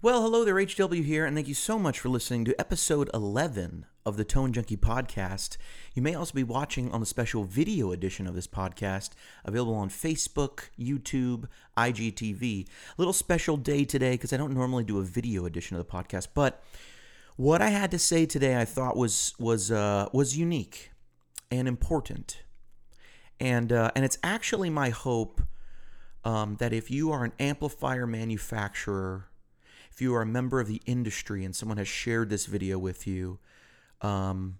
Well, hello there, HW here, and thank you so much for listening to episode 11 of the Tone Junkie podcast. You may also be watching on the special video edition of this podcast, available on Facebook, YouTube, IGTV. A little special day today because I don't normally do a video edition of the podcast, but what I had to say today I thought was was uh, was unique and important, and uh, and it's actually my hope um, that if you are an amplifier manufacturer if you are a member of the industry and someone has shared this video with you, um,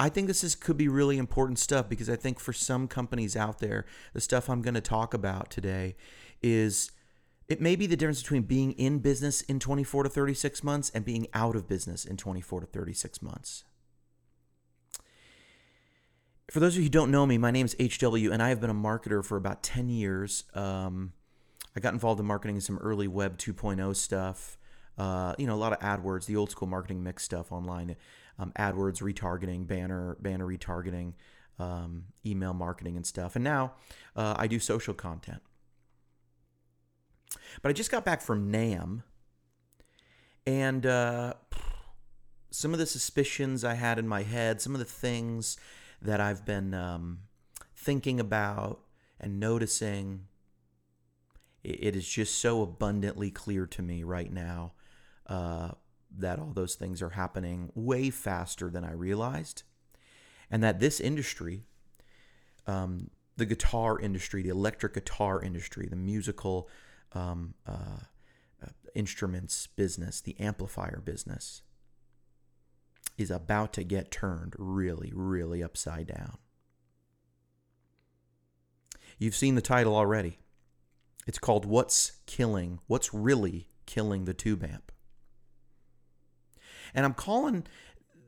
I think this is could be really important stuff because I think for some companies out there, the stuff I'm going to talk about today is it may be the difference between being in business in 24 to 36 months and being out of business in 24 to 36 months. For those of you who don't know me, my name is HW, and I have been a marketer for about 10 years. Um, I got involved in marketing some early Web 2.0 stuff. Uh, you know, a lot of AdWords, the old school marketing mix stuff online, um, AdWords, retargeting, banner, banner retargeting, um, email marketing, and stuff. And now uh, I do social content. But I just got back from NAMM, and uh, some of the suspicions I had in my head, some of the things that I've been um, thinking about and noticing it is just so abundantly clear to me right now uh, that all those things are happening way faster than I realized, and that this industry, um, the guitar industry, the electric guitar industry, the musical um, uh, uh, instruments business, the amplifier business, is about to get turned really, really upside down. You've seen the title already. It's called What's Killing, What's Really Killing the Tube Amp. And I'm calling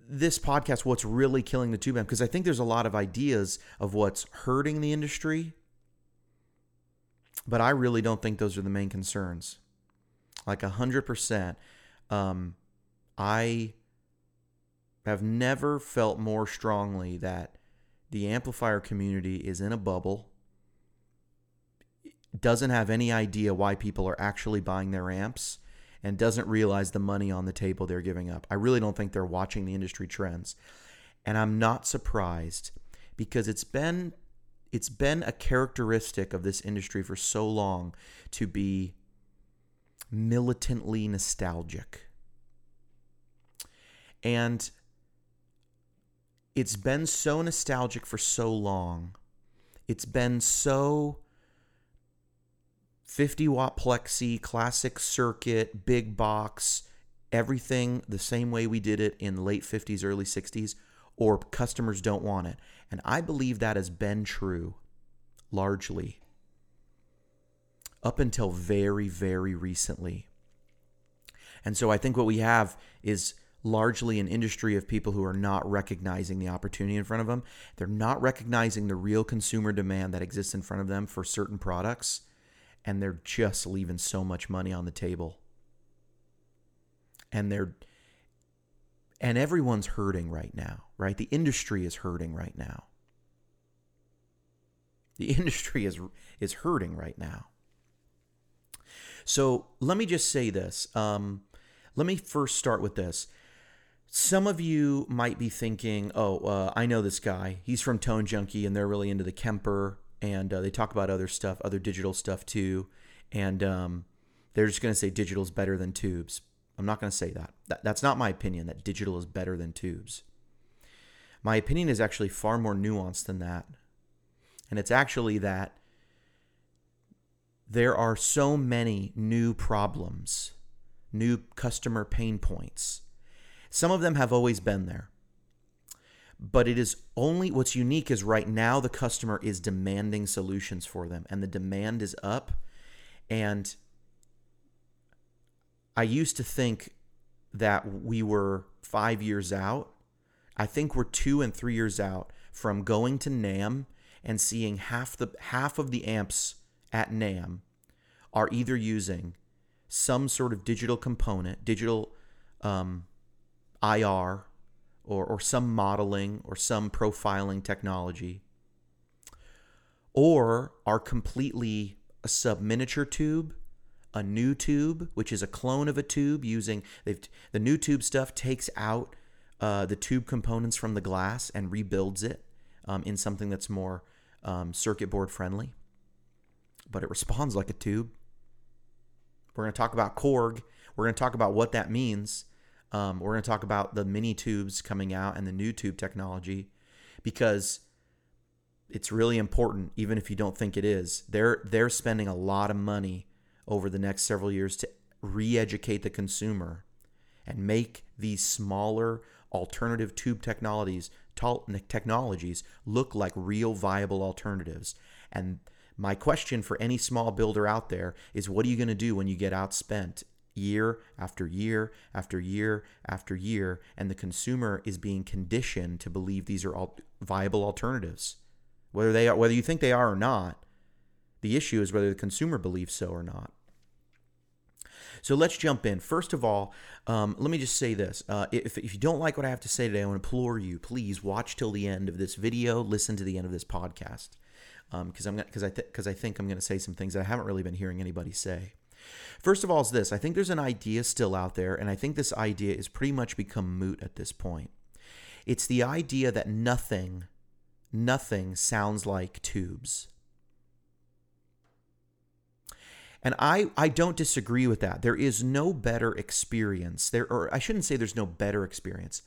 this podcast What's Really Killing the Tube Amp because I think there's a lot of ideas of what's hurting the industry, but I really don't think those are the main concerns. Like 100%. Um, I have never felt more strongly that the amplifier community is in a bubble doesn't have any idea why people are actually buying their amps and doesn't realize the money on the table they're giving up. I really don't think they're watching the industry trends. And I'm not surprised because it's been it's been a characteristic of this industry for so long to be militantly nostalgic. And it's been so nostalgic for so long. It's been so 50 watt plexi, classic circuit, big box, everything the same way we did it in late 50s, early 60s, or customers don't want it. And I believe that has been true largely up until very, very recently. And so I think what we have is largely an industry of people who are not recognizing the opportunity in front of them. They're not recognizing the real consumer demand that exists in front of them for certain products and they're just leaving so much money on the table. And they're and everyone's hurting right now, right? The industry is hurting right now. The industry is is hurting right now. So let me just say this. Um, let me first start with this. Some of you might be thinking, "Oh, uh, I know this guy. He's from Tone Junkie, and they're really into the Kemper and uh, they talk about other stuff, other digital stuff too. And um, they're just going to say digital is better than tubes. I'm not going to say that. that. That's not my opinion that digital is better than tubes. My opinion is actually far more nuanced than that. And it's actually that there are so many new problems, new customer pain points. Some of them have always been there but it is only what's unique is right now the customer is demanding solutions for them and the demand is up. And i used to think that we were 5 years out. I think we're 2 and 3 years out from going to NAMM and seeing half the half of the amps at NAMM are either using some sort of digital component digital um, IR or, or some modeling or some profiling technology, or are completely a sub miniature tube, a new tube, which is a clone of a tube using the Nutube stuff takes out uh, the tube components from the glass and rebuilds it um, in something that's more um, circuit board friendly, but it responds like a tube. We're going to talk about Korg. We're going to talk about what that means. Um, we're going to talk about the mini tubes coming out and the Nutube technology because it's really important, even if you don't think it is. They're they're spending a lot of money over the next several years to re-educate the consumer and make these smaller alternative tube technologies technologies look like real viable alternatives. And my question for any small builder out there is what are you going to do when you get outspent year after year after year after year and the consumer is being conditioned to believe these are all viable alternatives whether they are whether you think they are or not the issue is whether the consumer believes so or not so let's jump in. First of all, um, let me just say this. Uh, if, if you don't like what I have to say today, I want to implore you, please watch till the end of this video, listen to the end of this podcast. Because um, I'm because I because th- I think I'm going to say some things that I haven't really been hearing anybody say. First of all, is this I think there's an idea still out there, and I think this idea is pretty much become moot at this point. It's the idea that nothing, nothing sounds like tubes. And I, I don't disagree with that. There is no better experience. There or I shouldn't say there's no better experience.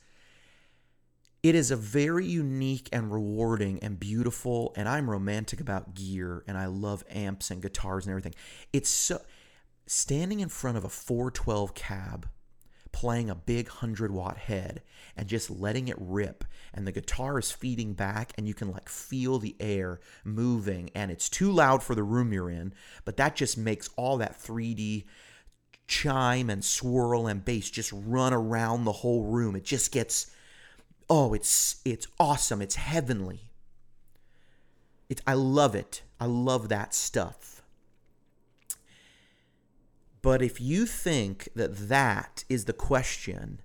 It is a very unique and rewarding and beautiful and I'm romantic about gear and I love amps and guitars and everything. It's so standing in front of a 412 cab playing a big 100 watt head and just letting it rip and the guitar is feeding back and you can like feel the air moving and it's too loud for the room you're in but that just makes all that 3D chime and swirl and bass just run around the whole room. It just gets oh it's it's awesome. It's heavenly. It's I love it. I love that stuff but if you think that that is the question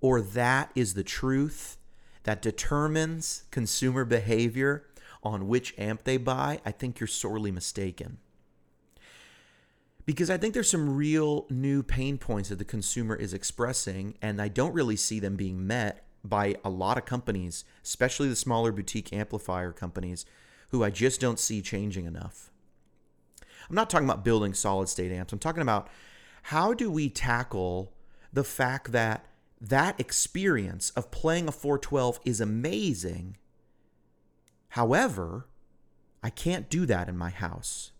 or that is the truth that determines consumer behavior on which amp they buy, I think you're sorely mistaken. Because I think there's some real new pain points that the consumer is expressing, and I don't really see them being met by a lot of companies, especially the smaller boutique amplifier companies, who I just don't see changing enough. I'm not talking about building solid state amps. I'm talking about how do we tackle the fact that that experience of playing a 412 is amazing. However, I can't do that in my house.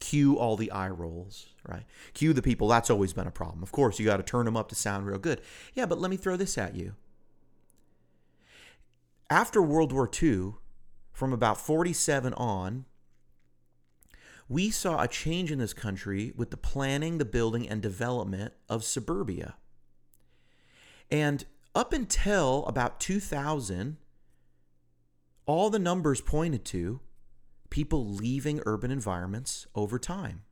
Cue all the eye rolls, right? Cue the people. That's always been a problem. Of course, you got to turn them up to sound real good. Yeah, but let me throw this at you. After World War II, from about 47 on, we saw a change in this country with the planning, the building, and development of suburbia. And up until about 2000, all the numbers pointed to people leaving urban environments over time.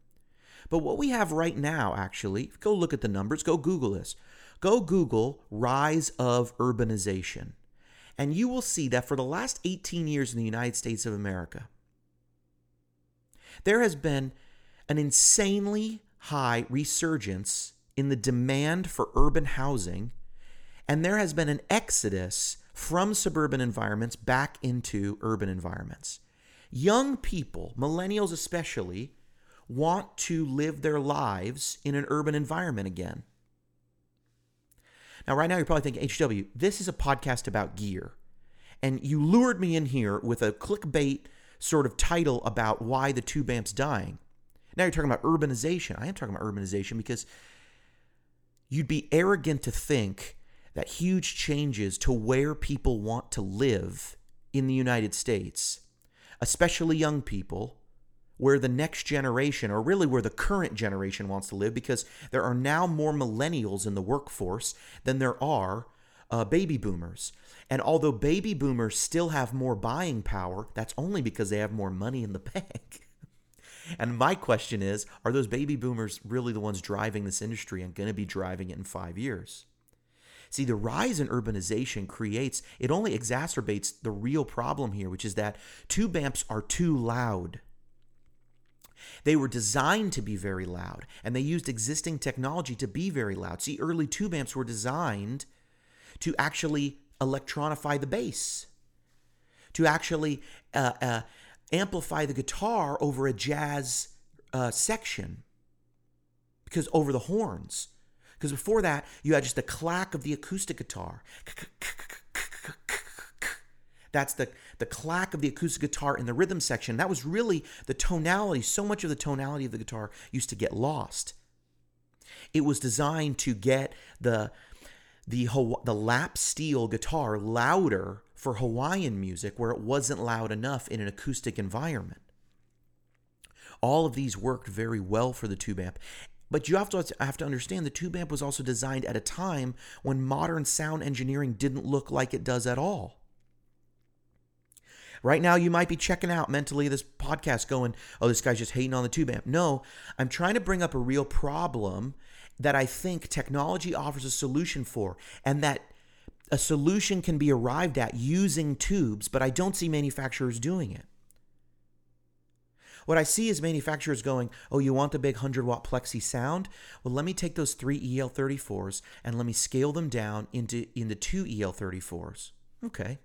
But what we have right now, actually, go look at the numbers, go Google this. Go Google rise of urbanization. And you will see that for the last 18 years in the United States of America, there has been an insanely high resurgence in the demand for urban housing, and there has been an exodus from suburban environments back into urban environments. Young people, millennials especially, want to live their lives in an urban environment again. Now, right now, you're probably thinking, HW, this is a podcast about gear. And you lured me in here with a clickbait sort of title about why the tube amp's dying. Now you're talking about urbanization. I am talking about urbanization because you'd be arrogant to think that huge changes to where people want to live in the United States, especially young people, where the next generation, or really where the current generation wants to live, because there are now more millennials in the workforce than there are uh, baby boomers. And although baby boomers still have more buying power, that's only because they have more money in the bank. and my question is are those baby boomers really the ones driving this industry and going to be driving it in five years? See, the rise in urbanization creates, it only exacerbates the real problem here, which is that tube amps are too loud. They were designed to be very loud, and they used existing technology to be very loud. See, early tube amps were designed to actually electronify the bass, to actually uh, uh, amplify the guitar over a jazz uh, section, because over the horns. Because before that, you had just the clack of the acoustic guitar. That's the, the clack of the acoustic guitar in the rhythm section. That was really the tonality. So much of the tonality of the guitar used to get lost. It was designed to get the the the lap steel guitar louder for Hawaiian music where it wasn't loud enough in an acoustic environment. All of these worked very well for the tube amp. But you have to have to understand the tube amp was also designed at a time when modern sound engineering didn't look like it does at all. Right now, you might be checking out mentally this podcast going, oh, this guy's just hating on the tube amp. No, I'm trying to bring up a real problem that I think technology offers a solution for, and that a solution can be arrived at using tubes, but I don't see manufacturers doing it. What I see is manufacturers going, oh, you want the big 100 watt plexi sound? Well, let me take those three EL34s and let me scale them down into, into two EL34s. Okay.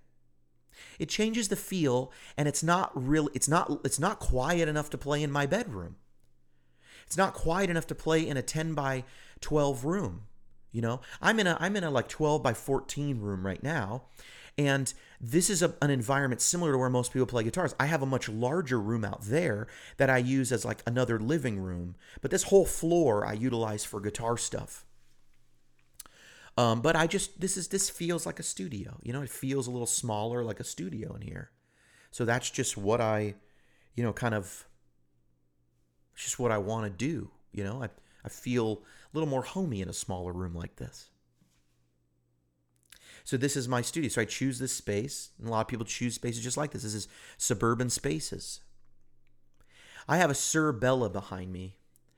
It changes the feel and it's not really it's not it's not quiet enough to play in my bedroom. It's not quiet enough to play in a 10 by 12 room. You know, I'm in a I'm in a like 12 by 14 room right now. And this is a, an environment similar to where most people play guitars. I have a much larger room out there that I use as like another living room. But this whole floor I utilize for guitar stuff. Um, but I just this is this feels like a studio. You know, it feels a little smaller, like a studio in here. So that's just what I, you know, kind of. It's just what I want to do. You know, I I feel a little more homey in a smaller room like this. So this is my studio. So I choose this space, and a lot of people choose spaces just like this. This is suburban spaces. I have a Suhr Bella behind me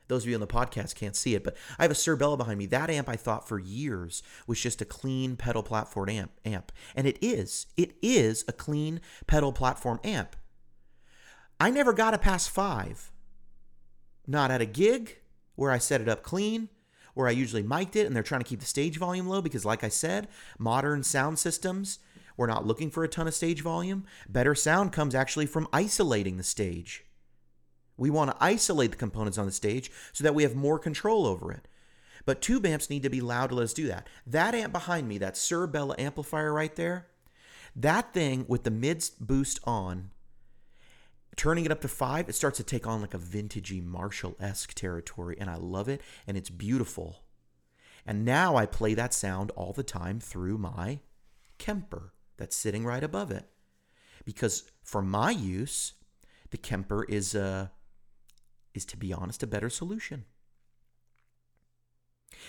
those of you on the podcast can't see it, but I have a Suhr Bella behind me. That amp I thought for years was just a clean pedal platform amp, amp. And it is. It is a clean pedal platform amp. I never got a pass five. Not at a gig where I set it up clean, where I usually mic'd it and they're trying to keep the stage volume low because, like I said, modern sound systems, we're not looking for a ton of stage volume. Better sound comes actually from isolating the stage. We want to isolate the components on the stage so that we have more control over it. But tube amps need to be loud to let us do that. That amp behind me, that Suhr Bella amplifier right there, that thing with the mid boost on, turning it up to five, it starts to take on like a vintagey Marshall esque territory, and I love it, and it's beautiful. And now I play that sound all the time through my Kemper that's sitting right above it. Because for my use, the Kemper is a is, to be honest, a better solution.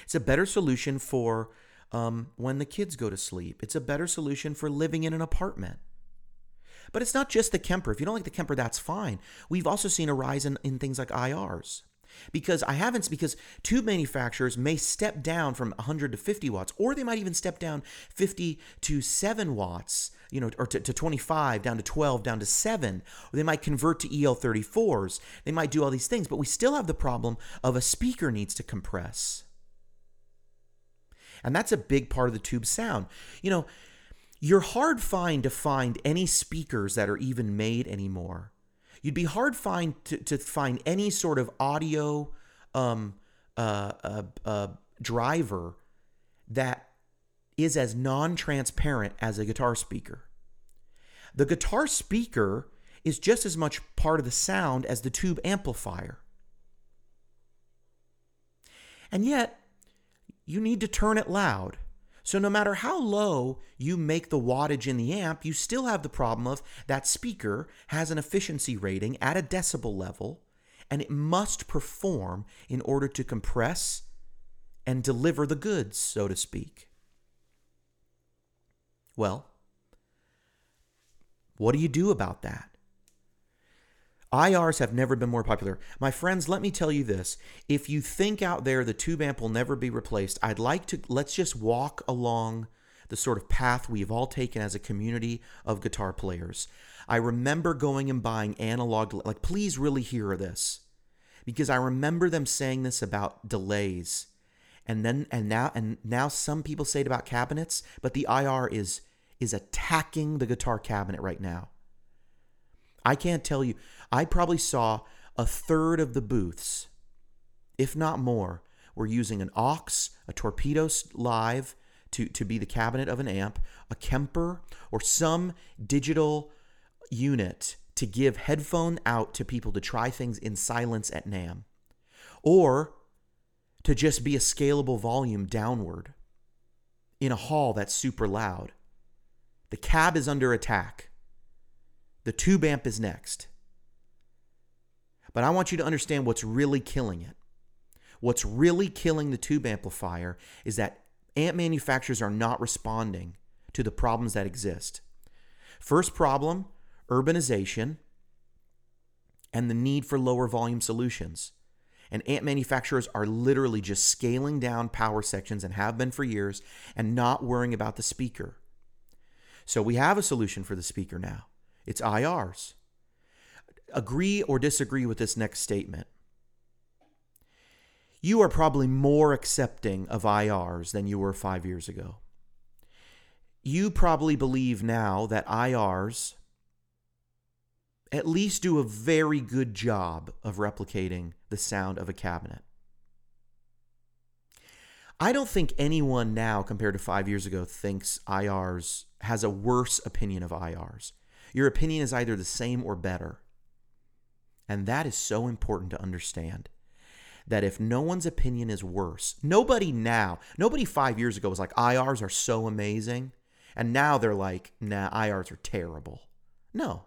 It's a better solution for um, when the kids go to sleep. It's a better solution for living in an apartment. But it's not just the Kemper. If you don't like the Kemper, that's fine. We've also seen a rise in, in things like IRs because I haven't because tube manufacturers may step down from 100 to 50 watts, or they might even step down 50 to 7 watts, you know, or to, to 25, down to 12, down to 7. Or they might convert to EL34s. They might do all these things, but we still have the problem of a speaker needs to compress. And that's a big part of the tube sound. You know, you're hard find to find any speakers that are even made anymore you'd be hard find to, to find any sort of audio um, uh, uh, uh, driver that is as non-transparent as a guitar speaker. The guitar speaker is just as much part of the sound as the tube amplifier. And yet, you need to turn it loud. So no matter how low you make the wattage in the amp, you still have the problem of that speaker has an efficiency rating at a decibel level and it must perform in order to compress and deliver the goods, so to speak. Well, what do you do about that? IRs have never been more popular. My friends, let me tell you this. If you think out there the tube amp will never be replaced, I'd like to let's just walk along the sort of path we've all taken as a community of guitar players. I remember going and buying analog like please really hear this. because I remember them saying this about delays. And then and now and now some people say it about cabinets, but the IR is is attacking the guitar cabinet right now. I can't tell you. I probably saw a third of the booths, if not more, were using an Ox, a torpedo live to, to be the cabinet of an amp, a Kemper, or some digital unit to give headphone out to people to try things in silence at NAMM, or to just be a scalable volume downward in a hall that's super loud. The cab is under attack. The tube amp is next. But I want you to understand what's really killing it. What's really killing the tube amplifier is that amp manufacturers are not responding to the problems that exist. First problem urbanization and the need for lower volume solutions. And amp manufacturers are literally just scaling down power sections and have been for years and not worrying about the speaker. So we have a solution for the speaker now it's IRs. Agree or disagree with this next statement. You are probably more accepting of IRs than you were five years ago. You probably believe now that IRs at least do a very good job of replicating the sound of a cabinet. I don't think anyone now, compared to five years ago, thinks IRs has a worse opinion of IRs. Your opinion is either the same or better. And that is so important to understand. That if no one's opinion is worse, nobody now, nobody five years ago was like, IRs are so amazing. And now they're like, nah, IRs are terrible. No,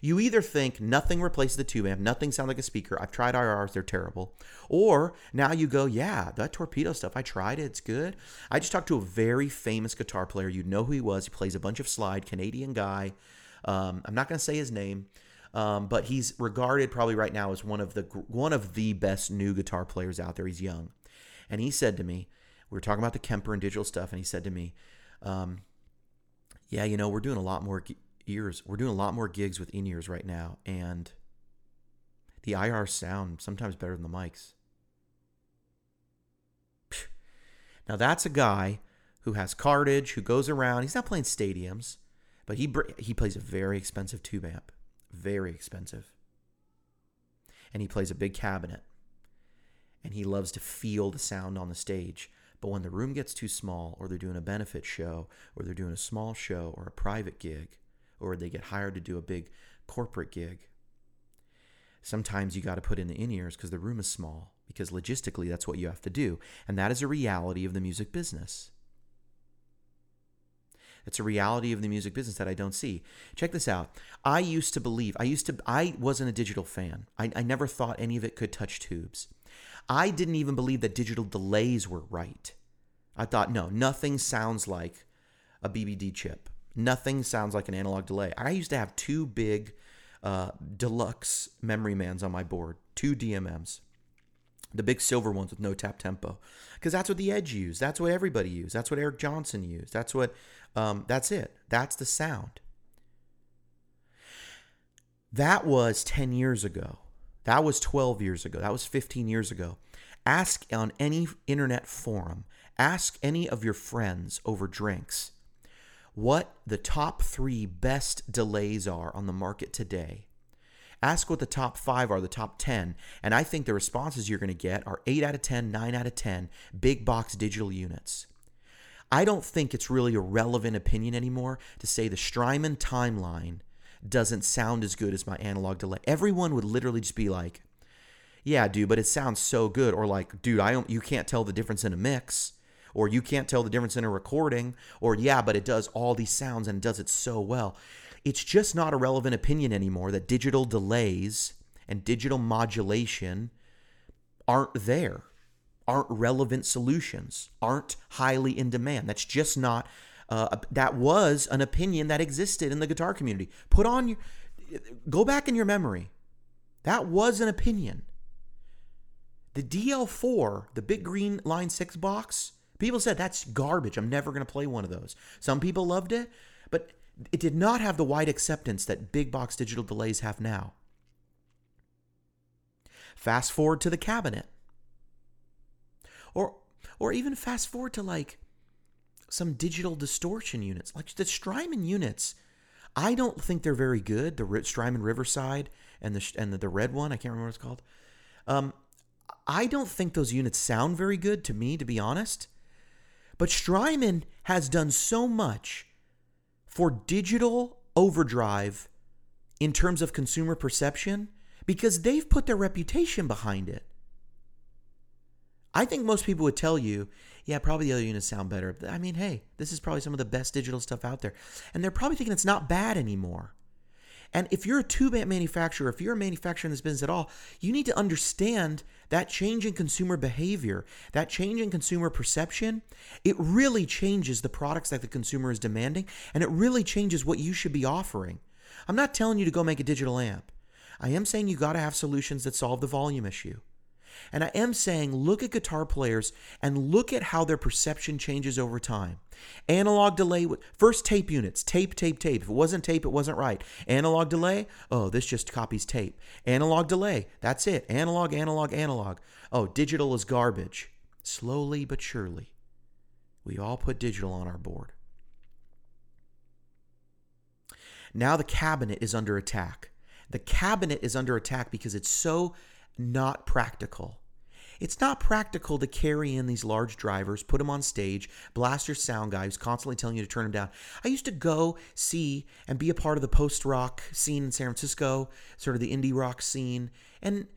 you either think nothing replaces the tube amp, nothing sounds like a speaker. I've tried IRs, they're terrible. Or now you go, yeah, that torpedo stuff, I tried it, it's good. I just talked to a very famous guitar player. You'd know who he was. He plays a bunch of slide, Canadian guy. Um, I'm not going to say his name. Um, but he's regarded probably right now as one of the one of the best new guitar players out there. He's young, and he said to me, we were talking about the Kemper and digital stuff, and he said to me, um, "Yeah, you know, we're doing a lot more ears. We're doing a lot more gigs with in ears right now, and the IR sound sometimes better than the mics. Now that's a guy who has cartage, who goes around. He's not playing stadiums, but he he plays a very expensive tube amp, very expensive, and he plays a big cabinet, and he loves to feel the sound on the stage. But when the room gets too small, or they're doing a benefit show, or they're doing a small show, or a private gig, or they get hired to do a big corporate gig. Sometimes you got to put in the in ears because the room is small, because logistically that's what you have to do. And that is a reality of the music business. It's a reality of the music business that I don't see. Check this out. I used to believe, I used to, I wasn't a digital fan. I, I never thought any of it could touch tubes. I didn't even believe that digital delays were right. I thought, no, nothing sounds like a BBD chip. Nothing sounds like an analog delay. I used to have two big uh, deluxe memory mans on my board, two DMMs, the big silver ones with no tap tempo, because that's what the Edge used. That's what everybody used. That's what Eric Johnson used. That's what. Um, that's it. That's the sound. That was 10 years ago. That was 12 years ago. That was 15 years ago. Ask on any internet forum, ask any of your friends over drinks what the top three best delays are on the market today. Ask what the top five are, the top 10. And I think the responses you're going to get are 8 out of 10, 9 out of 10 big box digital units. I don't think it's really a relevant opinion anymore to say the Strymon timeline doesn't sound as good as my analog delay. Everyone would literally just be like, yeah, dude, but it sounds so good. Or like, dude, I don't, you can't tell the difference in a mix or you can't tell the difference in a recording, or yeah, but it does all these sounds and does it so well. It's just not a relevant opinion anymore that digital delays and digital modulation aren't there, aren't relevant solutions, aren't highly in demand. That's just not. Uh, that was an opinion that existed in the guitar community. Put on your, go back in your memory. That was an opinion. The DL4, the big green line six box, People said that's garbage. I'm never going to play one of those. Some people loved it, but it did not have the wide acceptance that big box digital delays have now. fast forward to the cabinet. Or or even fast forward to like some digital distortion units. Like the Strymon units, I don't think they're very good. The Strymon Riverside and the and the, the red one, I can't remember what it's called. Um, I don't think those units sound very good to me, to be honest. But Strymon has done so much for digital overdrive in terms of consumer perception because they've put their reputation behind it. I think most people would tell you, yeah, probably the other units sound better. I mean, hey, this is probably some of the best digital stuff out there. And they're probably thinking it's not bad anymore. And if you're a tube amp manufacturer, if you're a manufacturer in this business at all, you need to understand that change in consumer behavior, that change in consumer perception, it really changes the products that the consumer is demanding, and it really changes what you should be offering. I'm not telling you to go make a digital amp. I am saying you got to have solutions that solve the volume issue. And I am saying look at guitar players and look at how their perception changes over time. Analog delay, first tape units, tape, tape, tape. If it wasn't tape, it wasn't right. Analog delay, oh, this just copies tape. Analog delay, that's it. Analog, analog, analog. Oh, digital is garbage. Slowly but surely, we all put digital on our board. Now the cabinet is under attack. The cabinet is under attack because it's so not practical. It's not practical to carry in these large drivers, put them on stage, blast your sound guy who's constantly telling you to turn them down. I used to go see and be a part of the post rock scene in San Francisco, sort of the indie rock scene. And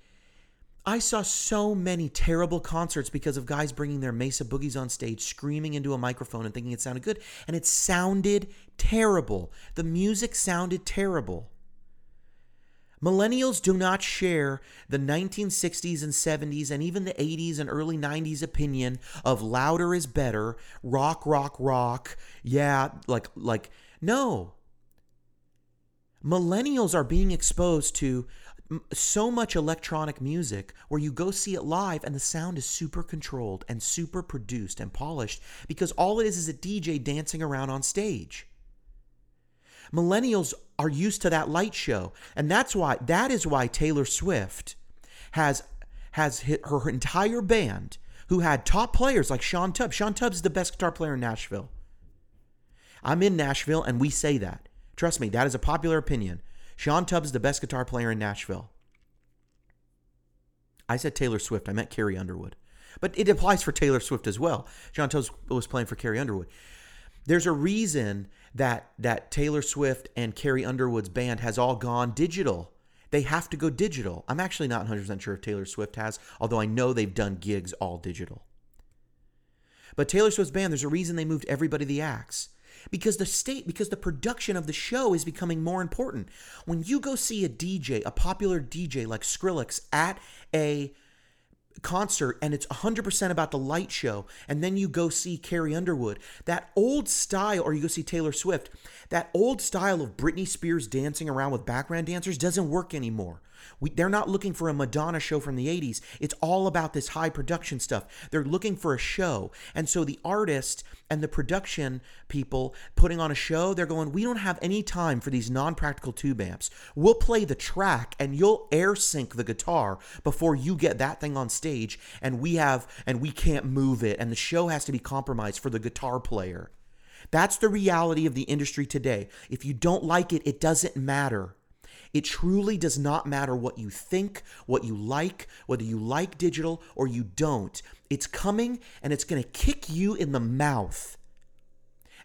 I saw so many terrible concerts because of guys bringing their Mesa boogies on stage, screaming into a microphone and thinking it sounded good. And it sounded terrible. The music sounded terrible. Millennials do not share the 1960s and 70s and even the 80s and early 90s opinion of louder is better, rock, rock, rock. Yeah, like, like, no. Millennials are being exposed to so much electronic music where you go see it live and the sound is super controlled and super produced and polished because all it is is a DJ dancing around on stage. Millennials are used to that light show. And that's why that is why Taylor Swift has has hit her entire band who had top players like Shawn Tubbs. Shawn Tubbs is the best guitar player in Nashville. I'm in Nashville and we say that. Trust me, that is a popular opinion. Shawn Tubbs is the best guitar player in Nashville. I said Taylor Swift, I meant Carrie Underwood. But it applies for Taylor Swift as well. Shawn Tubbs was playing for Carrie Underwood. There's a reason that that Taylor Swift and Carrie Underwood's band has all gone digital. They have to go digital. I'm actually not 100% sure if Taylor Swift has, although I know they've done gigs all digital. But Taylor Swift's band, there's a reason they moved everybody the axe. Because the state, because the production of the show is becoming more important. When you go see a DJ, a popular DJ like Skrillex at a concert and it's 100% about the light show and then you go see Carrie Underwood that old style or you go see Taylor Swift that old style of Britney Spears dancing around with background dancers doesn't work anymore we, they're not looking for a Madonna show from the 80s. It's all about this high production stuff. They're looking for a show. And so the artist and the production people putting on a show, they're going, we don't have any time for these non practical tube amps. We'll play the track and you'll air sync the guitar before you get that thing on stage. And we have, and we can't move it. And the show has to be compromised for the guitar player. That's the reality of the industry today. If you don't like it, it doesn't matter. It truly does not matter what you think, what you like, whether you like digital or you don't. It's coming and it's going to kick you in the mouth.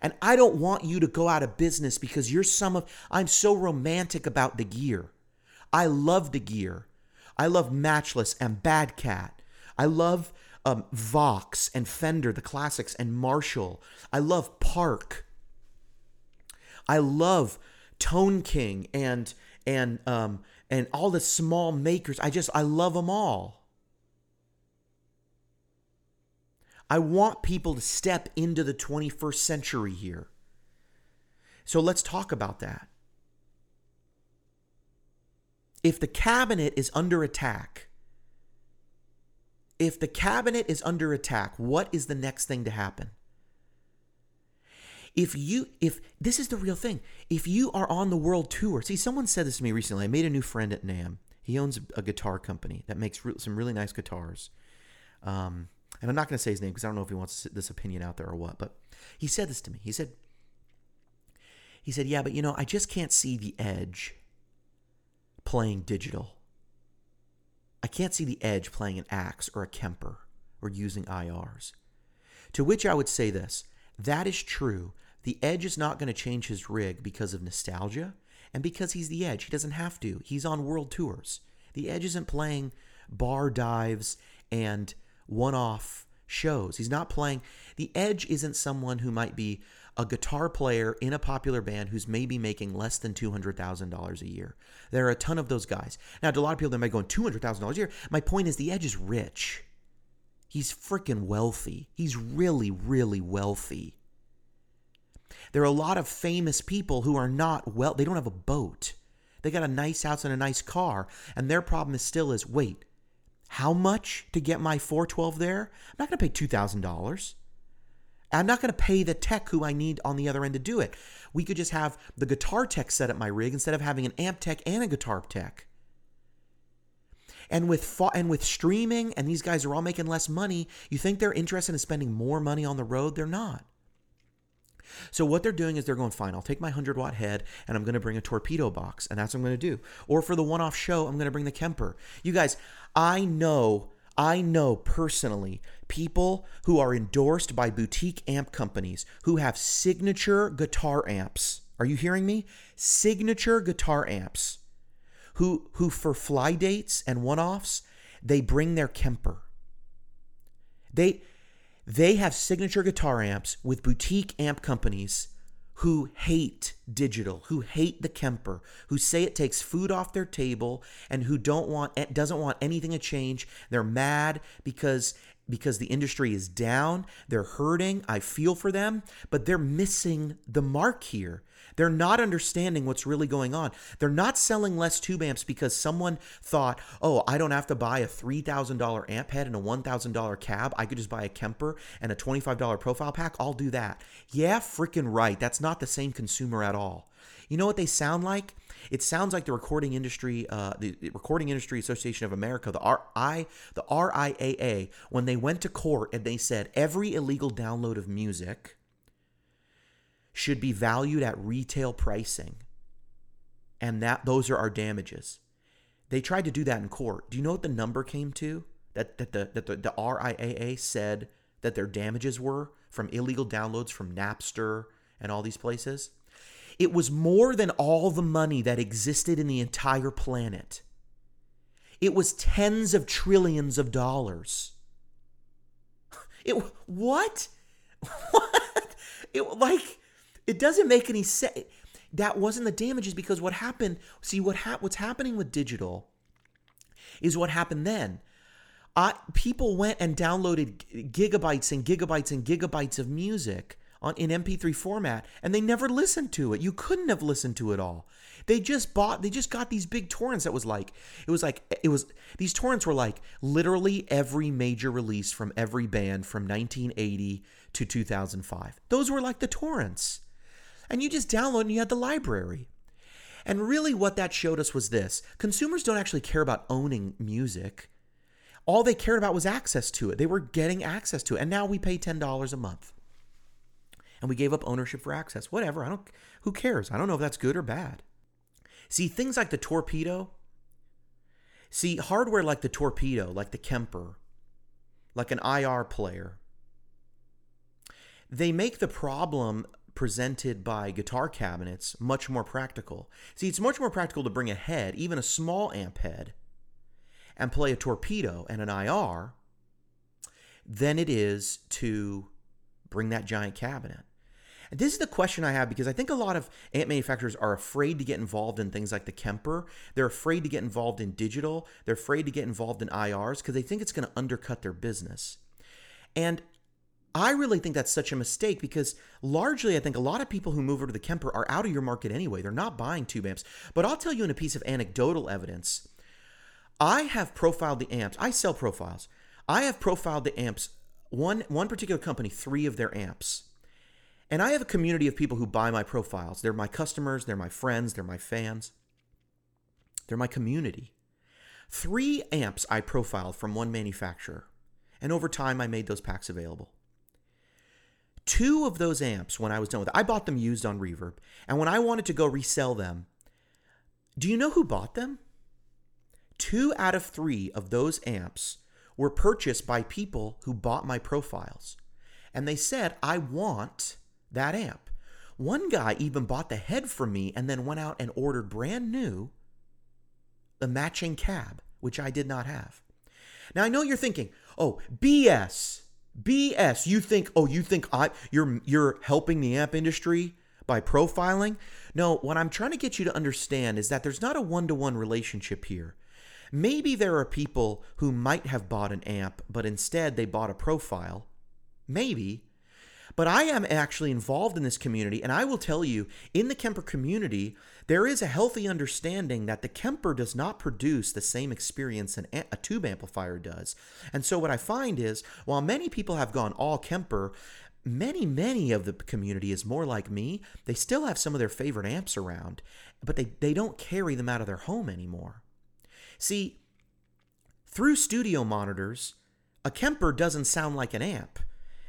And I don't want you to go out of business because you're some of, I'm so romantic about the gear. I love the gear. I love Matchless and Bad Cat. I love um, Vox and Fender, the classics, and Marshall. I love Park. I love Tone King and and um, and all the small makers. I just I love them all. I want people to step into the 21st century here. So let's talk about that. If the cabinet is under attack, if the cabinet is under attack, what is the next thing to happen? If you if this is the real thing if you are on the world tour see someone said this to me recently i made a new friend at NAMM He owns a guitar company that makes re- some really nice guitars. Um, and I'm not going to say his name because I don't know if he wants this opinion out there or what. But he said this to me. He said, he said, yeah, but you know, I just can't see the edge playing digital. I can't see the edge playing an axe or a Kemper or using IRs. To which I would say this that is true. The edge is not going to change his rig because of nostalgia and because he's the edge. He doesn't have to. He's on world tours. The edge isn't playing bar dives and one off shows. He's not playing. The edge isn't someone who might be a guitar player in a popular band who's maybe making less than $200,000 a year. There are a ton of those guys. Now, to a lot of people, they might go $200,000 a year. My point is, the Edge is rich. He's freaking wealthy. He's really, really wealthy. There are a lot of famous people who are not well, they don't have a boat. They got a nice house and a nice car, and their problem is still is wait, how much to get my 412 there? I'm not going to pay $2,000. I'm not going to pay the tech who I need on the other end to do it. We could just have the guitar tech set up my rig instead of having an amp tech and a guitar tech. And with fa- and with streaming and these guys are all making less money, you think they're interested in spending more money on the road? They're not. So what they're doing is they're going, fine, I'll take my 100 watt head and I'm going to bring a torpedo box, and that's what I'm going to do. Or for the one off show, I'm going to bring the Kemper. You guys, I know I know personally people who are endorsed by boutique amp companies who have signature guitar amps. Are you hearing me? Signature guitar amps. Who who for fly dates and one-offs, they bring their Kemper. They they have signature guitar amps with boutique amp companies who hate digital, who hate the Kemper, who say it takes food off their table and who don't want eh, doesn't want anything to change. They're mad because because the industry is down, they're hurting. I feel for them, but they're missing the mark here. They're not understanding what's really going on. They're not selling less tube amps because someone thought, oh, I don't have to buy a $3,000 amp head and a $1,000 cab. I could just buy a Kemper and a $25 profile pack. I'll do that. Yeah, freaking right. That's not the same consumer at all. You know what they sound like? It sounds like the recording industry, uh, the Recording Industry Association of America, the RI, the RIAA, when they went to court and they said every illegal download of music should be valued at retail pricing. And that those are our damages. They tried to do that in court. Do you know what the number came to? That that the that the, the RIAA said that their damages were from illegal downloads from Napster and all these places? It was more than all the money that existed in the entire planet. It was tens of trillions of dollars. It what? What? It like it doesn't make any sense. That wasn't the damages because what happened, see what ha- what's happening with digital is what happened then. I, people went and downloaded gigabytes and gigabytes and gigabytes of music on in MP3 format and they never listened to it. You couldn't have listened to it all. They just bought they just got these big torrents that was like it was like it was these torrents were like literally every major release from every band from 1980 to 2005. Those were like the torrents and you just download and you had the library. And really, what that showed us was this consumers don't actually care about owning music. All they cared about was access to it. They were getting access to it. And now we pay $10 a month. And we gave up ownership for access. Whatever. I don't who cares? I don't know if that's good or bad. See, things like the torpedo. See, hardware like the torpedo, like the Kemper, like an IR player, they make the problem presented by guitar cabinets much more practical. See, it's much more practical to bring a head, even a small amp head, and play a torpedo and an IR than it is to bring that giant cabinet. And this is the question I have because I think a lot of amp manufacturers are afraid to get involved in things like the Kemper. They're afraid to get involved in digital. They're afraid to get involved in IRs because they think it's going to undercut their business. And I really think that's such a mistake because largely I think a lot of people who move over to the Kemper are out of your market anyway. They're not buying tube amps. But I'll tell you in a piece of anecdotal evidence, I have profiled the amps. I sell profiles. I have profiled the amps, one one particular company, three of their amps. And I have a community of people who buy my profiles. They're my customers, they're my friends, they're my fans. They're my community. three amps I profiled from one manufacturer, and over time I made those packs available. Two of those amps, when I was done with it, I bought them used on Reverb, and when I wanted to go resell them, do you know who bought them? Two out of three of those amps were purchased by people who bought my profiles. And they said, I want that amp. One guy even bought the head from me and then went out and ordered brand new the matching cab, which I did not have. Now I know you're thinking, oh, BS. BS. You think, oh, you think I you're you're helping the amp industry by profiling? No, what I'm trying to get you to understand is that there's not a one-to-one relationship here. Maybe there are people who might have bought an amp, but instead they bought a profile. Maybe. But I am actually involved in this community, and I will tell you, in the Kemper community, there is a healthy understanding that the Kemper does not produce the same experience an a tube amplifier does. And so what I find is, while many people have gone all Kemper, many, many of the community is more like me. They still have some of their favorite amps around, but they, they don't carry them out of their home anymore. See, through studio monitors, a Kemper doesn't sound like an amp.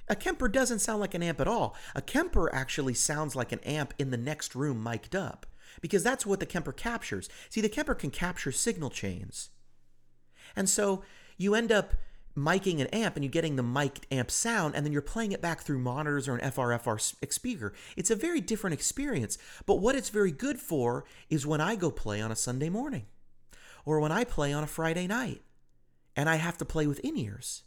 A Kemper doesn't sound like an amp at all. A Kemper actually sounds like an amp in the next room mic'd up because that's what the Kemper captures. See, the Kemper can capture signal chains. And so you end up miking an amp and you're getting the mic'd amp sound and then you're playing it back through monitors or an FRFR speaker. It's a very different experience. But what it's very good for is when I go play on a Sunday morning or when I play on a Friday night and I have to play with in ears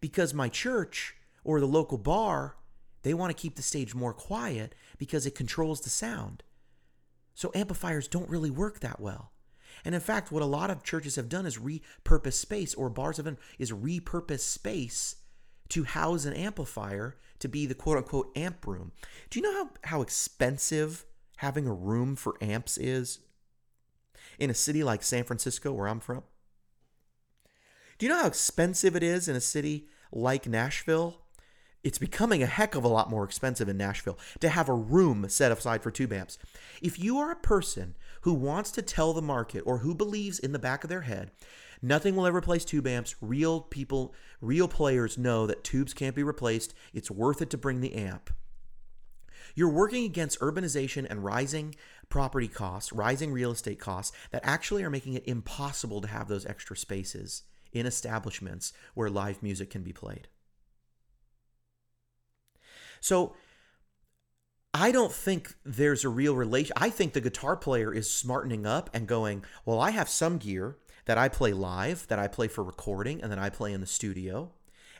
because my church or the local bar, they want to keep the stage more quiet because it controls the sound. So amplifiers don't really work that well. And in fact, what a lot of churches have done is repurpose space, or bars have done is repurpose space to house an amplifier to be the quote unquote amp room. Do you know how, how expensive having a room for amps is in a city like San Francisco, where I'm from? Do you know how expensive it is in a city like Nashville it's becoming a heck of a lot more expensive in Nashville to have a room set aside for tube amps. If you are a person who wants to tell the market or who believes in the back of their head, nothing will ever replace tube amps, real people, real players know that tubes can't be replaced. It's worth it to bring the amp. You're working against urbanization and rising property costs, rising real estate costs that actually are making it impossible to have those extra spaces in establishments where live music can be played. So I don't think there's a real relation. I think the guitar player is smartening up and going, well, I have some gear that I play live, that I play for recording, and then I play in the studio.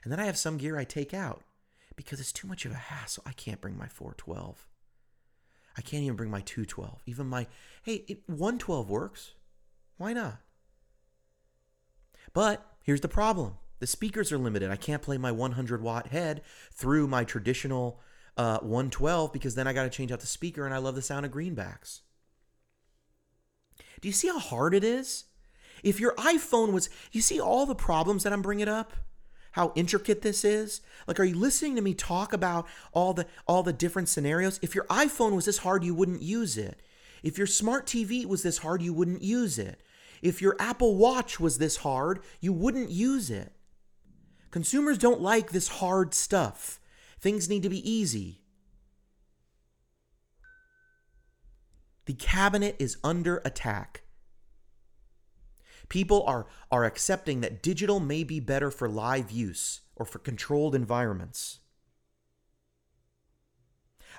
And then I have some gear I take out because it's too much of a hassle. I can't bring my 412. I can't even bring my 212. Even my, hey, it, 112 works. Why not? But here's the problem the speakers are limited. I can't play my 100 watt head through my traditional uh, 112 because then I got to change out the speaker and I love the sound of greenbacks. Do you see how hard it is? If your iPhone was, you see all the problems that I'm bringing up? How intricate this is? Like are you listening to me talk about all the all the different scenarios? If your iPhone was this hard, you wouldn't use it. If your smart TV was this hard, you wouldn't use it. If your Apple Watch was this hard, you wouldn't use it. Consumers don't like this hard stuff. Things need to be easy. The cabinet is under attack. People are, are accepting that digital may be better for live use or for controlled environments.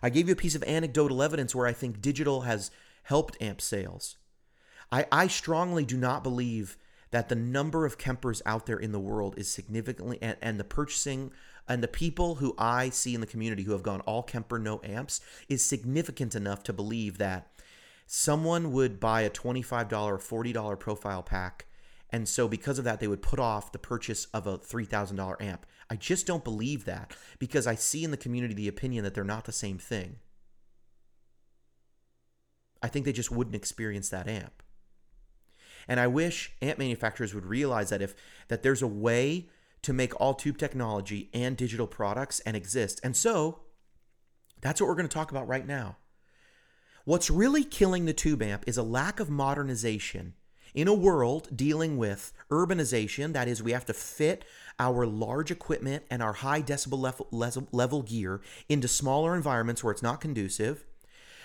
I gave you a piece of anecdotal evidence where I think digital has helped amp sales. I, I strongly do not believe that the number of Kempers out there in the world is significantly, and, and the purchasing and the people who I see in the community who have gone all Kemper, no amps, is significant enough to believe that someone would buy a $25 or $40 profile pack. And so, because of that, they would put off the purchase of a $3,000 amp. I just don't believe that because I see in the community the opinion that they're not the same thing. I think they just wouldn't experience that amp. And I wish amp manufacturers would realize that if that there's a way to make all tube technology and digital products and exist. And so that's what we're going to talk about right now. What's really killing the tube amp is a lack of modernization in a world dealing with urbanization, that is, we have to fit our large equipment and our high decibel level, level gear into smaller environments where it's not conducive.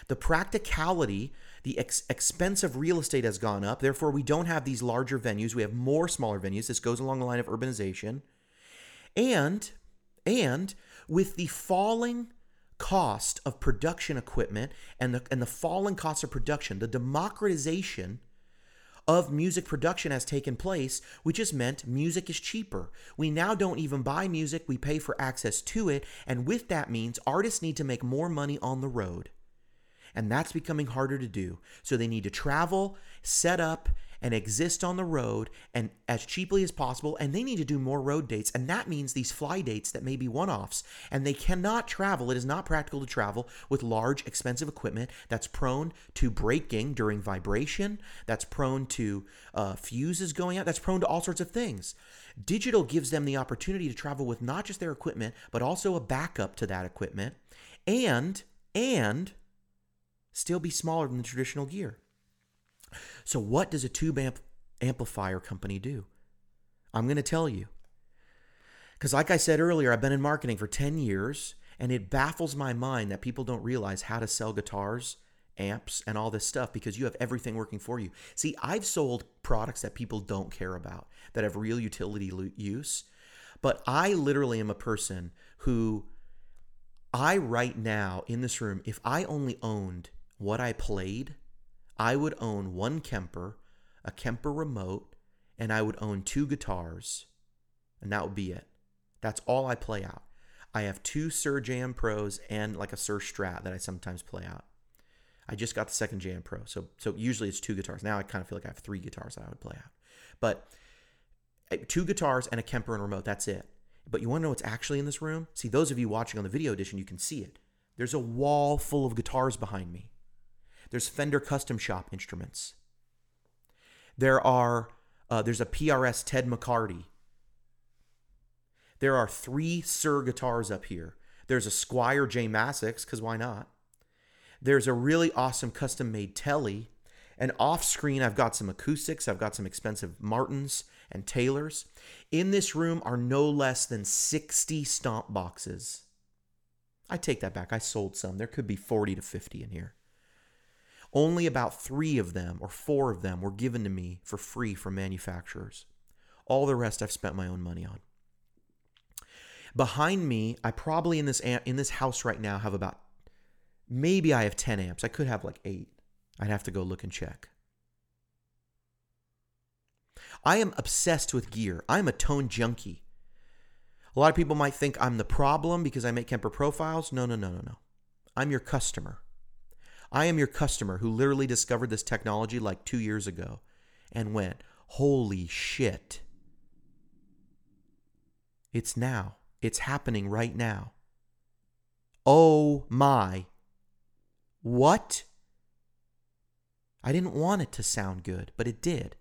The practicality, the ex- expense of real estate has gone up. Therefore, we don't have these larger venues. We have more smaller venues. This goes along the line of urbanization. And, and with the falling cost of production equipment and the, and the falling cost of production, the democratization of music production has taken place, which has meant music is cheaper. We now don't even buy music, we pay for access to it, and with that means artists need to make more money on the road. And that's becoming harder to do. So they need to travel, set up, and exist on the road and as cheaply as possible. And they need to do more road dates. And that means these fly dates that may be one-offs. And they cannot travel. It is not practical to travel with large expensive equipment that's prone to breaking during vibration that's prone to uh, fuses going out that's prone to all sorts of things. Digital gives them the opportunity to travel with not just their equipment but also a backup to that equipment. And and still be smaller than the traditional gear so, what does a tube amp- amplifier company do? I'm going to tell you. Because, like I said earlier, I've been in marketing for 10 years, and it baffles my mind that people don't realize how to sell guitars, amps, and all this stuff because you have everything working for you. See, I've sold products that people don't care about, that have real utility use. But I literally am a person who I, right now in this room, if I only owned what I played, I would own one Kemper, a Kemper remote, and I would own two guitars, and that would be it. That's all I play out. I have two Suhr Jam Pros and like a Suhr Strat that I sometimes play out. I just got the second Jam Pro, so so usually it's two guitars. Now I kind of feel like I have three guitars that I would play out, but eh, two guitars and a Kemper and remote. That's it. But you want to know what's actually in this room? See, those of you watching on the video edition, you can see it. There's a wall full of guitars behind me. There's Fender Custom Shop instruments. There are uh, there's a PRS Ted McCarty. There are three Suhr guitars up here. There's a Squier J Mascis, because why not? There's a really awesome custom made Telly. And off screen, I've got some acoustics. I've got some expensive Martins and Taylors. In this room are no less than 60 stomp boxes. I take that back. I sold some. There could be 40 to 50 in here. Only about three of them or four of them were given to me for free from manufacturers. All the rest I've spent my own money on. Behind me, I probably in this in this house right now have about maybe I have 10 amps. I could have like 8. I'd have to go look and check. I am obsessed with gear. I'm a tone junkie. A lot of people might think I'm the problem because I make Kemper profiles. No, no, no, no, no. I'm your customer. I am your customer who literally discovered this technology like two years ago and went, holy shit. It's now. It's happening right now. Oh my. What? I didn't want it to sound good, but it did.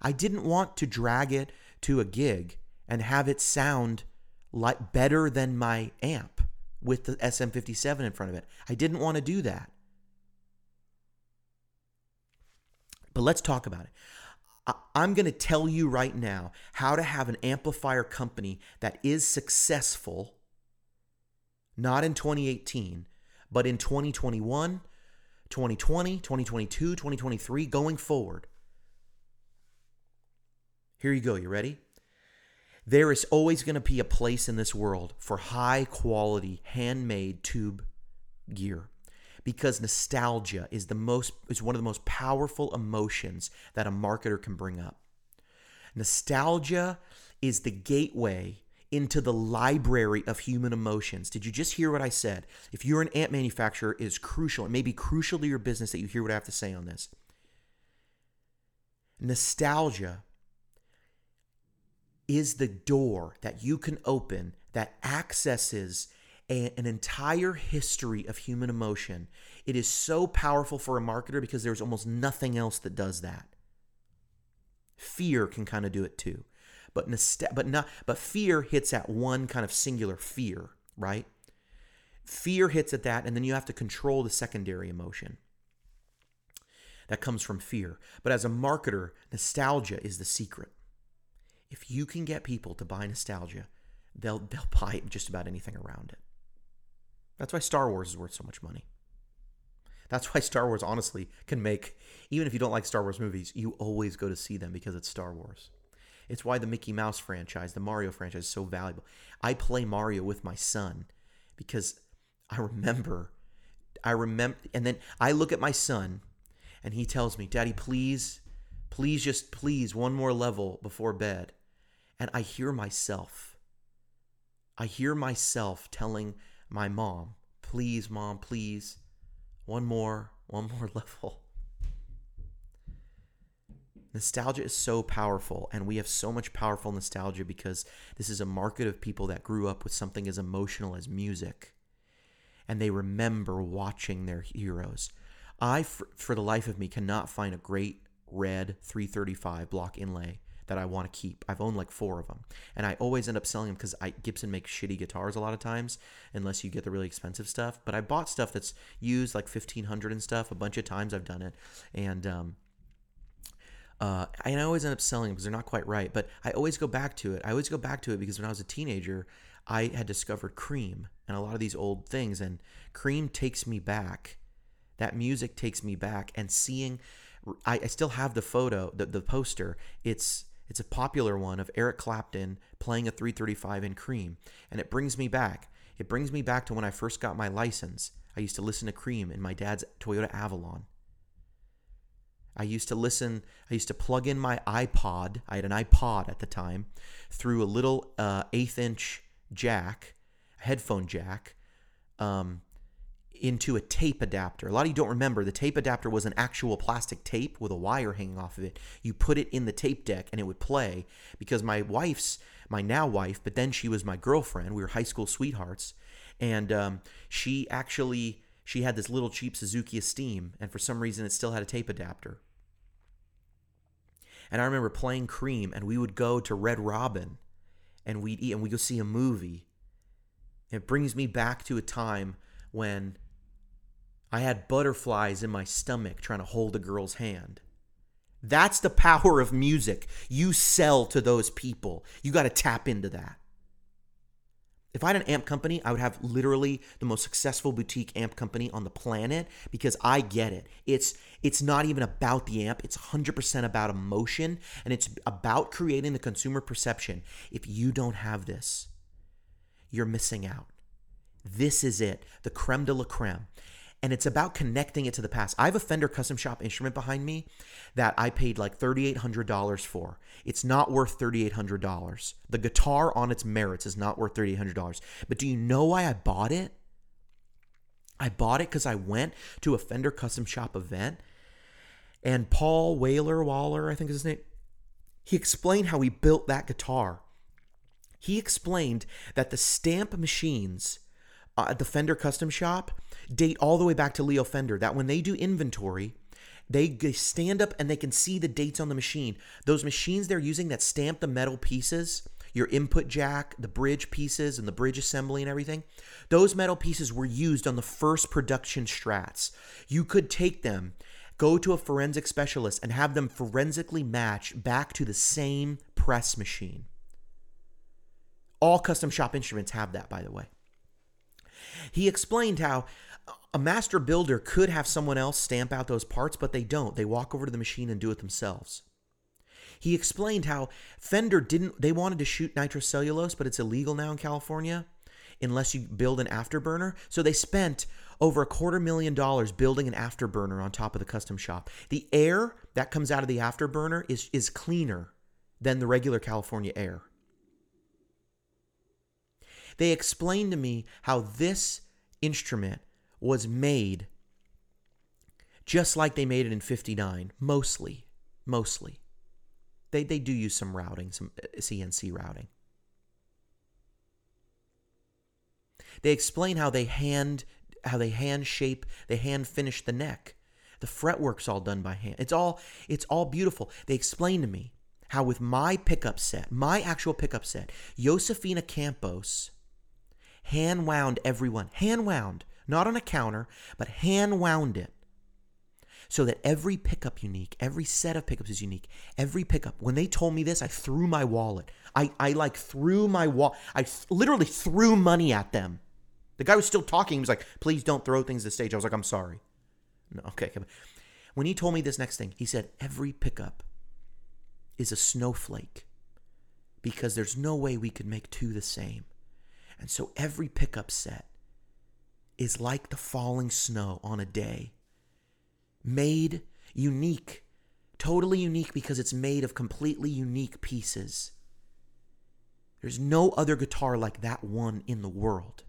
I didn't want to drag it to a gig and have it sound like better than my amp with the SM57 in front of it. I didn't want to do that. But let's talk about it. I'm going to tell you right now how to have an amplifier company that is successful, not in 2018, but in 2021, 2020, 2022, 2023, going forward. Here you go. You ready? There is always going to be a place in this world for high quality handmade tube gear because nostalgia is the most is one of the most powerful emotions that a marketer can bring up. Nostalgia is the gateway into the library of human emotions. Did you just hear what I said? If you're an ant manufacturer, it is crucial. It may be crucial to your business that you hear what I have to say on this. Nostalgia is the door that you can open that accesses a, an entire history of human emotion. It is so powerful for a marketer because there's almost nothing else that does that. Fear can kind of do it too. But but not but fear hits at one kind of singular fear, right? Fear hits at that and then you have to control the secondary emotion. that comes from fear. But as a marketer, nostalgia is the secret. If you can get people to buy nostalgia, they'll they'll buy just about anything around it. That's why Star Wars is worth so much money. That's why Star Wars honestly can make even if you don't like Star Wars movies, you always go to see them because it's Star Wars. It's why the Mickey Mouse franchise, the Mario franchise is so valuable. I play Mario with my son because I remember I remember and then I look at my son and he tells me, "Daddy, please, please just please one more level before bed." And I hear myself I hear myself telling my mom, "Please, mom, please, one more, one more level." Nostalgia is so powerful, and we have so much powerful nostalgia because this is a market of people that grew up with something as emotional as music, and they remember watching their heroes. I, for, for the life of me, cannot find a great red 335 block inlay that I want to keep. I've owned like four of them, and I always end up selling them because Gibson makes shitty guitars a lot of times, unless you get the really expensive stuff. But I bought stuff that's used like 1500 and stuff a bunch of times. I've done it, and um, uh, and I always end up selling them because they're not quite right. But I always go back to it. I always go back to it because when I was a teenager, I had discovered Cream and a lot of these old things, and Cream takes me back. That music takes me back, and seeing, I, I still have the photo, the, the poster. It's it's a popular one of Eric Clapton playing a 335 in Cream, and it brings me back. It brings me back to when I first got my license. I used to listen to Cream in my dad's Toyota Avalon. I used to listen, I used to plug in my iPod, I had an iPod at the time, through a little uh, eighth inch jack, headphone jack, um, into a tape adapter. A lot of you don't remember the tape adapter was an actual plastic tape with a wire hanging off of it. You put it in the tape deck and it would play because my wife's, my now wife, but then she was my girlfriend. We were high school sweethearts. And um, she actually, she had this little cheap Suzuki Esteem, and for some reason it still had a tape adapter. And I remember playing Cream, and we would go to Red Robin, and we'd eat, and we'd go see a movie. It brings me back to a time when I had butterflies in my stomach trying to hold a girl's hand. That's the power of music. You sell to those people. You got to tap into that. If I had an amp company, I would have literally the most successful boutique amp company on the planet because I get it. It's it's not even about the amp, it's 100% about emotion and it's about creating the consumer perception. If you don't have this, you're missing out. This is it, the creme de la creme and it's about connecting it to the past. I have a Fender custom shop instrument behind me that I paid like $3,800 for. It's not worth $3,800. The guitar on its merits is not worth $3,800. But do you know why I bought it? I bought it because I went to a Fender custom shop event and Paul Whaler, Waller, I think is his name, he explained how he built that guitar. He explained that the stamp machines uh, at the Fender custom shop date all the way back to Leo Fender. That when they do inventory, they stand up and they can see the dates on the machine. Those machines they're using that stamp the metal pieces, your input jack, the bridge pieces, and the bridge assembly and everything, those metal pieces were used on the first production strats. You could take them, go to a forensic specialist, and have them forensically match back to the same press machine. All custom shop instruments have that, by the way. He explained how a master builder could have someone else stamp out those parts, but they don't. They walk over to the machine and do it themselves. He explained how Fender didn't, they wanted to shoot nitrocellulose, but it's illegal now in California unless you build an afterburner. So they spent over a quarter million dollars building an afterburner on top of the custom shop. The air that comes out of the afterburner is, is cleaner than the regular California air. They explained to me how this instrument was made just like they made it in 59, mostly. Mostly. They, they do use some routing, some CNC uh, routing. They explain how they hand how they hand shape, they hand finish the neck. The fretwork's all done by hand. It's all it's all beautiful. They explain to me how with my pickup set, my actual pickup set, Josefina Campos hand wound everyone, hand wound, not on a counter, but hand wound it. so that every pickup unique, every set of pickups is unique. Every pickup. When they told me this, I threw my wallet. I, I like threw my wall. I th- literally threw money at them. The guy was still talking. He was like, "Please don't throw things to the stage." I was like, "I'm sorry." No, okay. When he told me this next thing, he said, "Every pickup is a snowflake because there's no way we could make two the same, and so every pickup set is like the falling snow on a day." made unique, totally unique because it's made of completely unique pieces. There's no other guitar like that one in the world.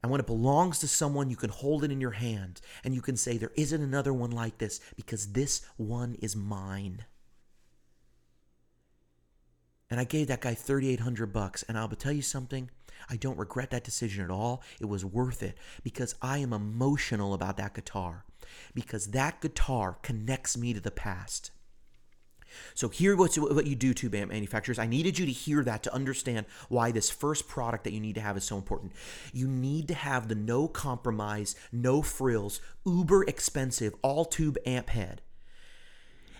And when it belongs to someone, you can hold it in your hand and you can say, There isn't another one like this because this one is mine. And I gave that guy 3800 bucks and I'll tell you something, I don't regret that decision at all. It was worth it because I am emotional about that guitar because that guitar connects me to the past. So here what's what you do band manufacturers. I needed you to hear that to understand why this first product that you need to have is so important. You need to have the no compromise, no frills, uber expensive all tube amp head.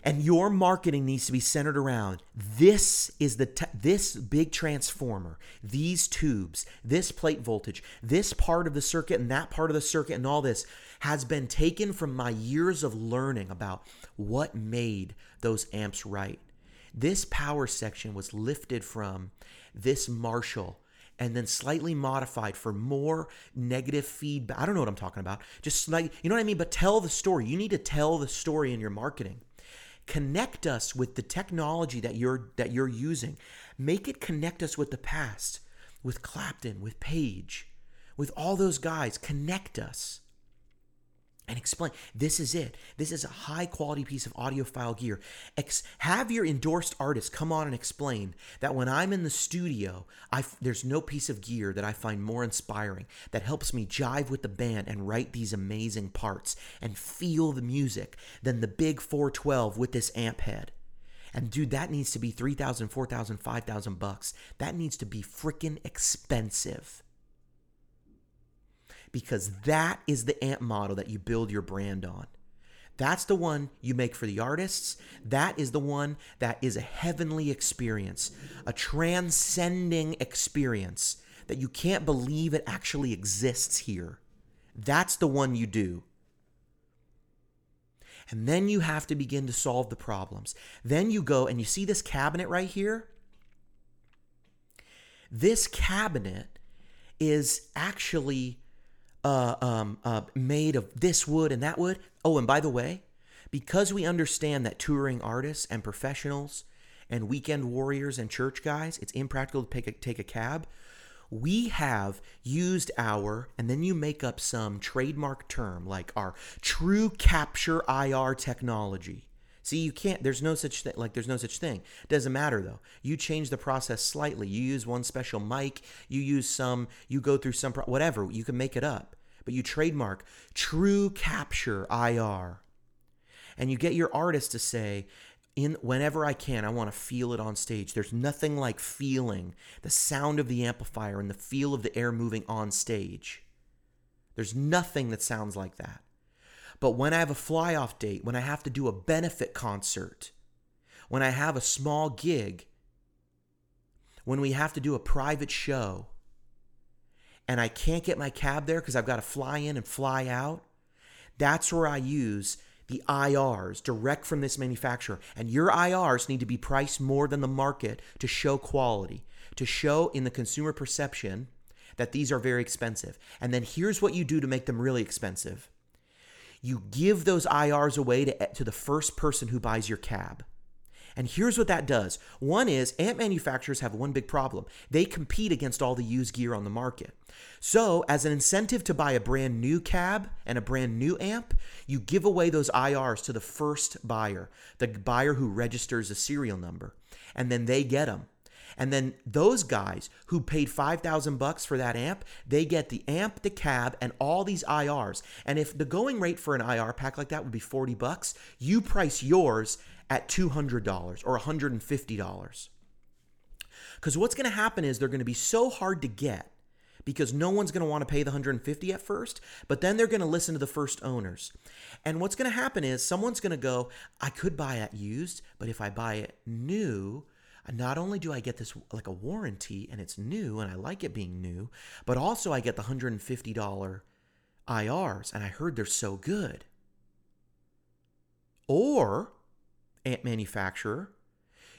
And your marketing needs to be centered around this is the te- this big transformer, these tubes, this plate voltage, this part of the circuit and that part of the circuit and all this has been taken from my years of learning about what made those amps right. This power section was lifted from this Marshall and then slightly modified for more negative feedback. I don't know what I'm talking about. Just like, you know what I mean? But tell the story. You need to tell the story in your marketing connect us with the technology that you're that you're using. Make it connect us with the past with clapton with page with all those guys. Connect us and explain this is it. This is a high quality piece of audiophile gear. Ex- have your endorsed artist come on and explain that when i'm in the studio I f- there's no piece of gear that i find more inspiring that helps me jive with the band and write these amazing parts and feel the music than the big 412 with this amp head. And dude, that needs to be 3,000, 4,000, 5,000 bucks. That needs to be freaking expensive because that is the amp model that you build your brand on. That's the one you make for the artists. That is the one that is a heavenly experience, a transcending experience that you can't believe it actually exists here. That's the one you do. And then you have to begin to solve the problems. Then you go and you see this cabinet right here? This cabinet is actually uh, um, uh, made of this wood and that wood. Oh, and by the way, because we understand that touring artists and professionals and weekend warriors and church guys, it's impractical to take a, take a cab. We have used our, and then you make up some trademark term like our true capture IR technology. See, you can't, there's no such thing, like, there's no such thing. Doesn't matter though. You change the process slightly. You use one special mic, you use some, you go through some, whatever, you can make it up. But you trademark True Capture IR. And you get your artist to say, in whenever I can, I want to feel it on stage. There's nothing like feeling the sound of the amplifier and the feel of the air moving on stage. There's nothing that sounds like that. But when I have a fly off date, when I have to do a benefit concert, when I have a small gig, when we have to do a private show, and I can't get my cab there because I've got to fly in and fly out, that's where I use the IRs direct from this manufacturer. And your IRs need to be priced more than the market to show quality, to show in the consumer perception that these are very expensive. And then here's what you do to make them really expensive you give those IRs away to, to the first person who buys your cab. And here's what that does. One is amp manufacturers have one big problem. They compete against all the used gear on the market. So, as an incentive to buy a brand new cab and a brand new amp, you give away those IRs to the first buyer, the buyer who registers a serial number, and then they get them. And then those guys who paid 5000 bucks for that amp, they get the amp, the cab, and all these IRs. And if the going rate for an IR pack like that would be 40 bucks, you price yours at $200 or $150. Because what's going to happen is they're going to be so hard to get because no one's going to want to pay the 150 at first, but then they're going to listen to the first owners. And what's going to happen is someone's going to go, I could buy it used, but if I buy it new, not only do I get this like a warranty and it's new and I like it being new, but also I get the $150 IRs and I heard they're so good. Or, ant manufacturer,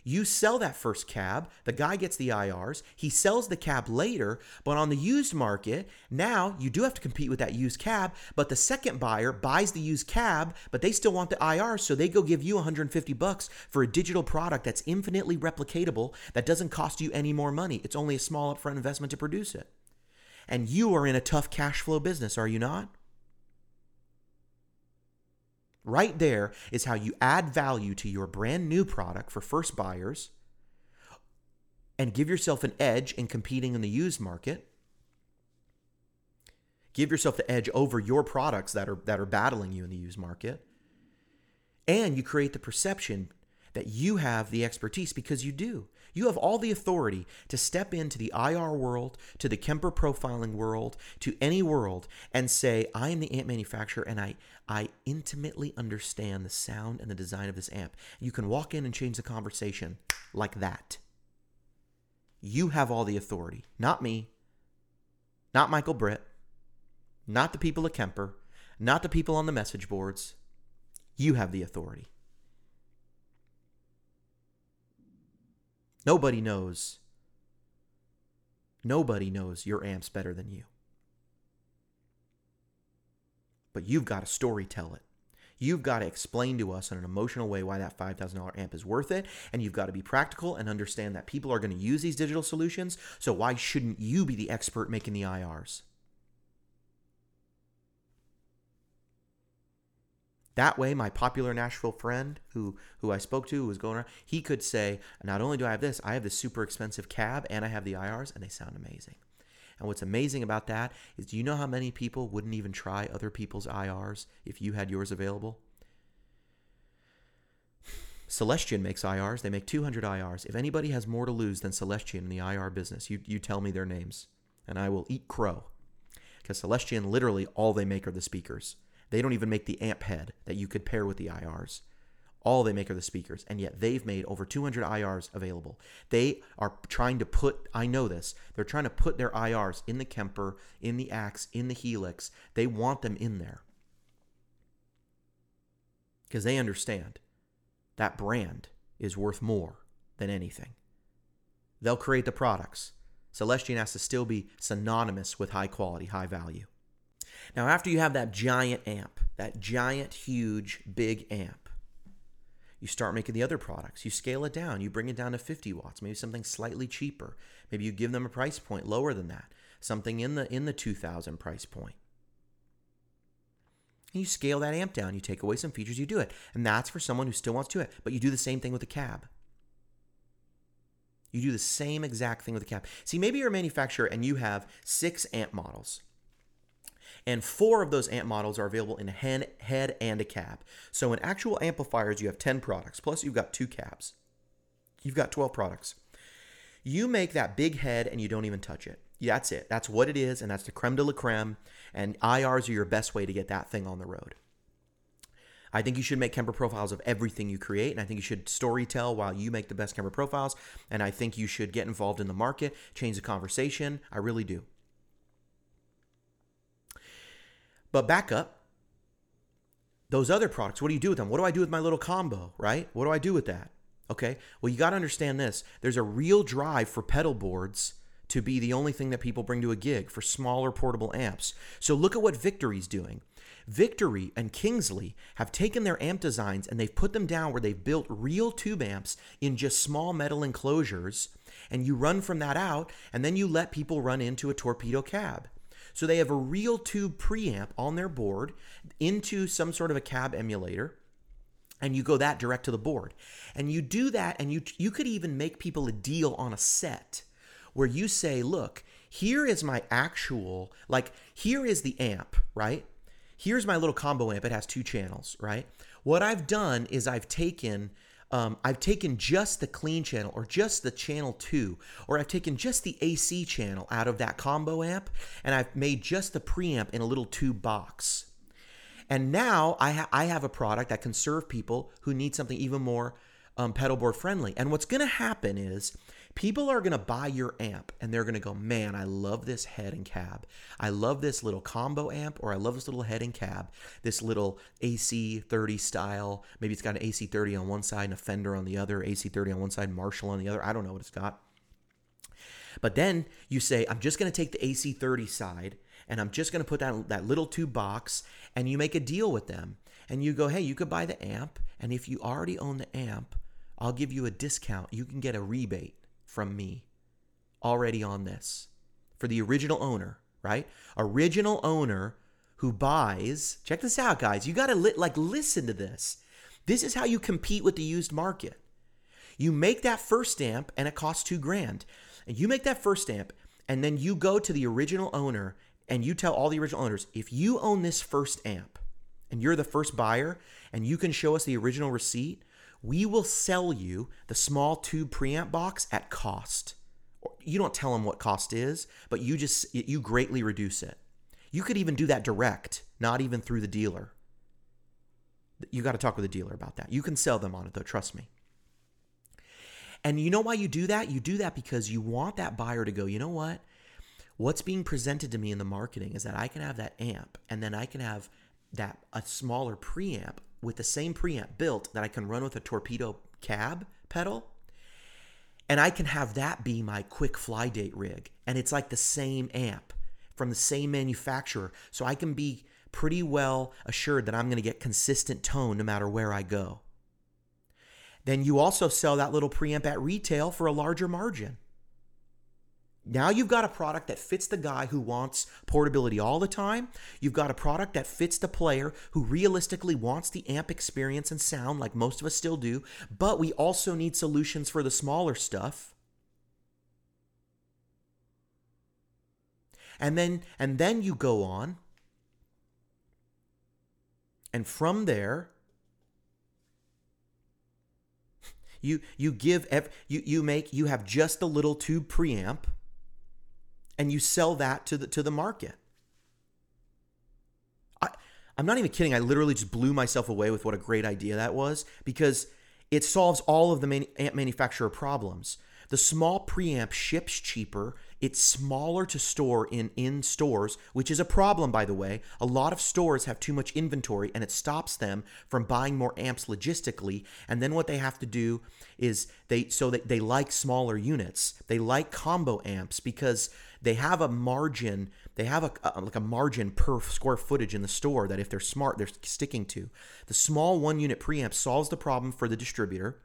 you sell that first cab, the guy gets the IRs, he sells the cab later, but on the used market, now you do have to compete with that used cab, but the second buyer buys the used cab, but they still want the IRs, so they go give you 150 bucks for a digital product that's infinitely replicatable that doesn't cost you any more money. It's only a small upfront investment to produce it. And you are in a tough cash flow business, are you not? Right there is how you add value to your brand new product for first buyers and give yourself an edge in competing in the used market. Give yourself the edge over your products that are that are battling you in the used market. And you create the perception that you have the expertise because you do. You have all the authority to step into the IR world, to the Kemper profiling world, to any world and say, I am the amp manufacturer and I, I intimately understand the sound and the design of this amp. You can walk in and change the conversation like that. You have all the authority, not me, not Michael Britt, not the people at Kemper, not the people on the message boards. You have the authority. Nobody knows. Nobody knows your amps better than you. But you've got to story tell it. You've got to explain to us in an emotional way why that $5,000 amp is worth it. And you've got to be practical and understand that people are going to use these digital solutions. So why shouldn't you be the expert making the IRs? That way, my popular Nashville friend who who I spoke to who was going around, he could say, not only do I have this, I have this super expensive cab and I have the IRs and they sound amazing. And what's amazing about that is do you know how many people wouldn't even try other people's IRs if you had yours available? Celestion makes IRs. They make 200 IRs. If anybody has more to lose than Celestion in the IR business, you, you tell me their names and I will eat crow. Because Celestion, literally, all they make are the speakers. They don't even make the amp head that you could pair with the IRs. All they make are the speakers, and yet they've made over 200 IRs available. They are trying to put, I know this, they're trying to put their IRs in the Kemper, in the Axe, in the Helix. They want them in there because they understand that brand is worth more than anything. They'll create the products. Celestion has to still be synonymous with high quality, high value. Now, after you have that giant amp, that giant, huge, big amp, you start making the other products. You scale it down. You bring it down to 50 watts, maybe something slightly cheaper. Maybe you give them a price point lower than that, something in the in the 2000 price point. And you scale that amp down. You take away some features. You do it, and that's for someone who still wants to do it. But you do the same thing with the cab. You do the same exact thing with the cab. See, maybe you're a manufacturer and you have six amp models and four of those amp models are available in a head and a cab. So in actual amplifiers, you have 10 products, plus you've got two cabs. You've got 12 products. You make that big head and you don't even touch it. That's it. That's what it is, and that's the creme de la creme. And IRs are your best way to get that thing on the road. I think you should make Kemper profiles of everything you create, and I think you should story tell while you make the best Kemper profiles. And I think you should get involved in the market, change the conversation. I really do. But back up. Those other products, what do you do with them? What do I do with my little combo, right? What do I do with that? Okay. Well, you got to understand this. There's a real drive for pedal boards to be the only thing that people bring to a gig for smaller portable amps. So look at what Victory's doing. Victory and Kingsley have taken their amp designs and they've put them down where they've built real tube amps in just small metal enclosures and you run from that out and then you let people run into a torpedo cab. So they have a real tube preamp on their board into some sort of a cab emulator and you go that direct to the board. And you do that and you you could even make people a deal on a set where you say, "Look, here is my actual like here is the amp, right? Here's my little combo amp. It has two channels, right? What I've done is I've taken um, I've taken just the clean channel or just the channel 2 or I've taken just the AC channel out of that combo amp and I've made just the preamp in a little tube box. And now I, ha- I have a product that can serve people who need something even more um, pedal board friendly. And what's going to happen is people are going to buy your amp and they're going to go, man, I love this head and cab. I love this little combo amp or I love this little head and cab, this little AC30 style. Maybe it's got an AC30 on one side and a Fender on the other, AC30 on one side, Marshall on the other. I don't know what it's got. But then you say, I'm just going to take the AC30 side and I'm just going to put that, that little tube box and you make a deal with them. And you go, hey, you could buy the amp. And if you already own the amp, I'll give you a discount. You can get a rebate from me already on this for the original owner, right? Original owner who buys. Check this out, guys. You got to li- like listen to this. This is how you compete with the used market. You make that first amp and it costs 2 grand. And you make that first amp and then you go to the original owner and you tell all the original owners, if you own this first amp and you're the first buyer and you can show us the original receipt, we will sell you the small tube preamp box at cost. You don't tell them what cost is, but you just you greatly reduce it. You could even do that direct, not even through the dealer. You got to talk with the dealer about that. You can sell them on it though, trust me. And you know why you do that? You do that because you want that buyer to go, you know what? What's being presented to me in the marketing is that I can have that amp and then I can have that a smaller preamp with the same preamp built that I can run with a torpedo cab pedal. And I can have that be my quick fly date rig. And it's like the same amp from the same manufacturer. So I can be pretty well assured that I'm going to get consistent tone no matter where I go. Then you also sell that little preamp at retail for a larger margin. Now you've got a product that fits the guy who wants portability all the time. You've got a product that fits the player who realistically wants the amp experience and sound, like most of us still do. But we also need solutions for the smaller stuff. And then and then you go on. And from there, you you give you you make you have just a little tube preamp and you sell that to the to the market. I I'm not even kidding. I literally just blew myself away with what a great idea that was because it solves all of the man, amp manufacturer problems. The small preamp ships cheaper. It's smaller to store in in stores, which is a problem by the way. A lot of stores have too much inventory and it stops them from buying more amps logistically. And then what they have to do is they so that they like smaller units. They like combo amps because they have a margin they have a, a, like a margin per square footage in the store that if they're smart they're sticking to. The small one unit preamp solves the problem for the distributor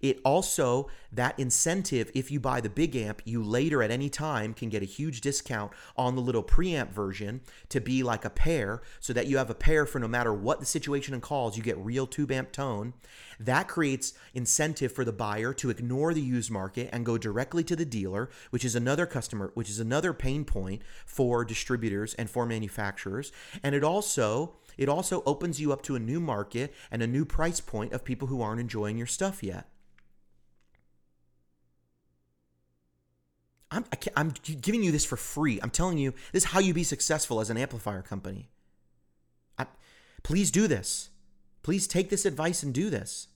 it also, that incentive, if you buy the big amp, you later at any time can get a huge discount on the little preamp version to be like a pair so that you have a pair for no matter what the situation and calls, you get real tube amp tone. That creates incentive for the buyer to ignore the used market and go directly to the dealer, which is another customer, which is another pain point for distributors and for manufacturers. And it also it also opens you up to a new market and a new price point of people who aren't enjoying your stuff yet. I'm, I am giving you this for free. I'm telling you, this is how you be successful as an amplifier company. I, please do this. Please take this advice and do this.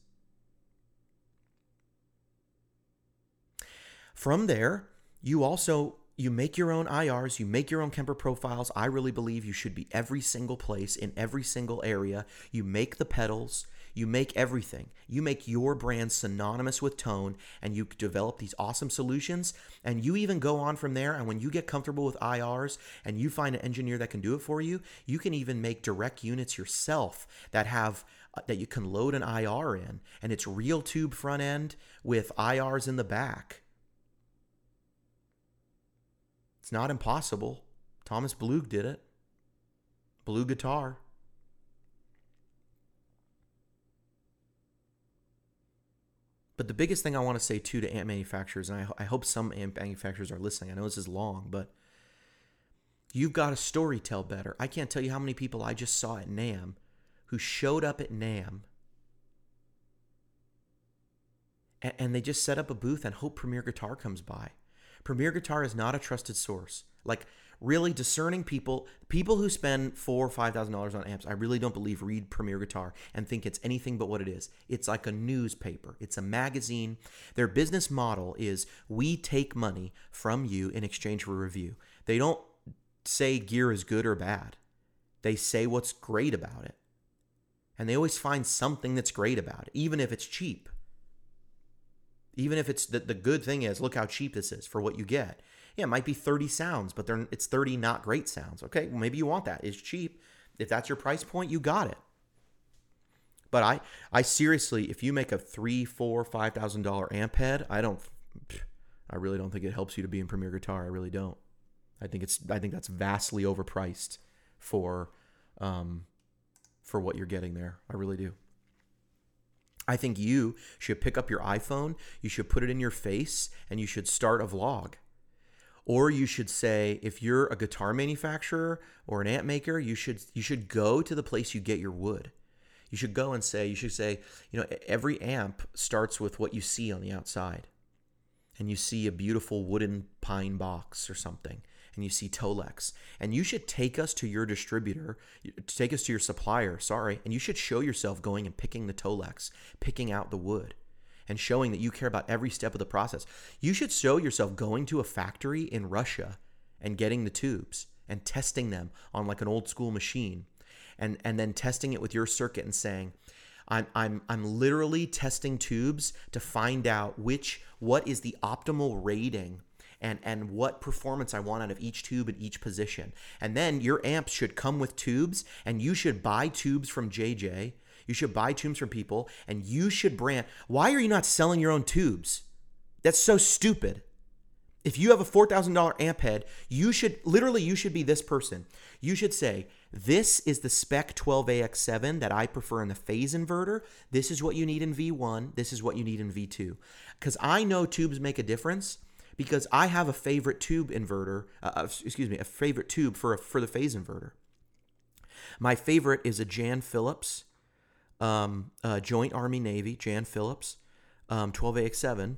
From there, you also you make your own IRs, you make your own Kemper profiles. I really believe you should be every single place in every single area. You make the pedals, you make everything. You make your brand synonymous with tone and you develop these awesome solutions. And you even go on from there. And when you get comfortable with IRs and you find an engineer that can do it for you, you can even make direct units yourself that have uh, that you can load an IR in. And it's real tube front end with IRs in the back. It's not impossible. Thomas Blug did it. BluGuitar. But the biggest thing I want to say too to amp manufacturers, and I, I hope some amp manufacturers are listening. I know this is long, but you've got to story tell better. I can't tell you how many people I just saw at NAMM who showed up at NAMM and, and they just set up a booth and hope Premier Guitar comes by. Premier Guitar is not a trusted source. Like really discerning people, people who spend four or five thousand dollars on amps, I really don't believe read Premier Guitar and think it's anything but what it is. It's like a newspaper. It's a magazine. Their business model is we take money from you in exchange for a review. They don't say gear is good or bad. They say what's great about it. And they always find something that's great about it, even if it's cheap. Even if it's the, the good thing is, look how cheap this is for what you get. Yeah, it might be 30 sounds, but they're, it's 30 not great sounds. Okay, well, maybe you want that. It's cheap. If that's your price point, you got it. But I, I seriously, if you make a three, four, five thousand dollar amp head, I don't, I really don't think it helps you to be in Premier Guitar. I really don't. I think it's, I think that's vastly overpriced for, um, for what you're getting there. I really do. I think you should pick up your iPhone, you should put it in your face, and you should start a vlog. Or you should say, if you're a guitar manufacturer or an amp maker, you should you should go to the place you get your wood. You should go and say, you should say, you know, every amp starts with what you see on the outside. And you see a beautiful wooden pine box or something and you see Tolex, and you should take us to your distributor, take us to your supplier, sorry, and you should show yourself going and picking the Tolex, picking out the wood, and showing that you care about every step of the process. You should show yourself going to a factory in Russia and getting the tubes and testing them on like an old school machine and and then testing it with your circuit and saying I'm I'm I'm literally testing tubes to find out which what is the optimal rating and and what performance I want out of each tube at each position. And then your amps should come with tubes and you should buy tubes from JJ. You should buy tubes from people and you should brand. Why are you not selling your own tubes? That's so stupid. If you have a $4,000 amp head, you should literally you should be this person. You should say, "This is the spec 12AX7 that I prefer in the phase inverter. This is what you need in V1, this is what you need in V2." Cuz I know tubes make a difference because I have a favorite tube inverter, uh, uh, excuse me, a favorite tube for a, for the phase inverter. My favorite is a JAN Philips, um, uh, Joint Army Navy, JAN Philips, um, 12AX7.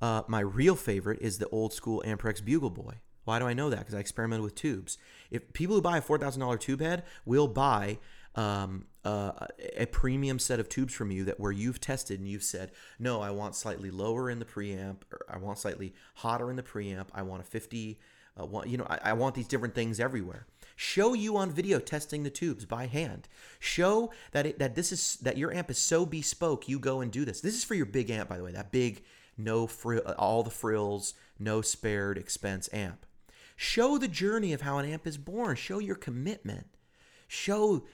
Uh, my real favorite is the old school Amperex Bugle Boy. Why do I know that? Because I experimented with tubes. If people who buy a four thousand dollar tube head will buy um, uh, a premium set of tubes from you that where you've tested and you've said, no, I want slightly lower in the preamp, or I want slightly hotter in the preamp. I want a 50, uh, you know, I, I want these different things everywhere. Show you on video testing the tubes by hand. Show that it, that this is that your amp is so bespoke. You go and do this. This is for your big amp, by the way. That big, no frill, all the frills, no spared expense amp. Show the journey of how an amp is born. Show your commitment. Show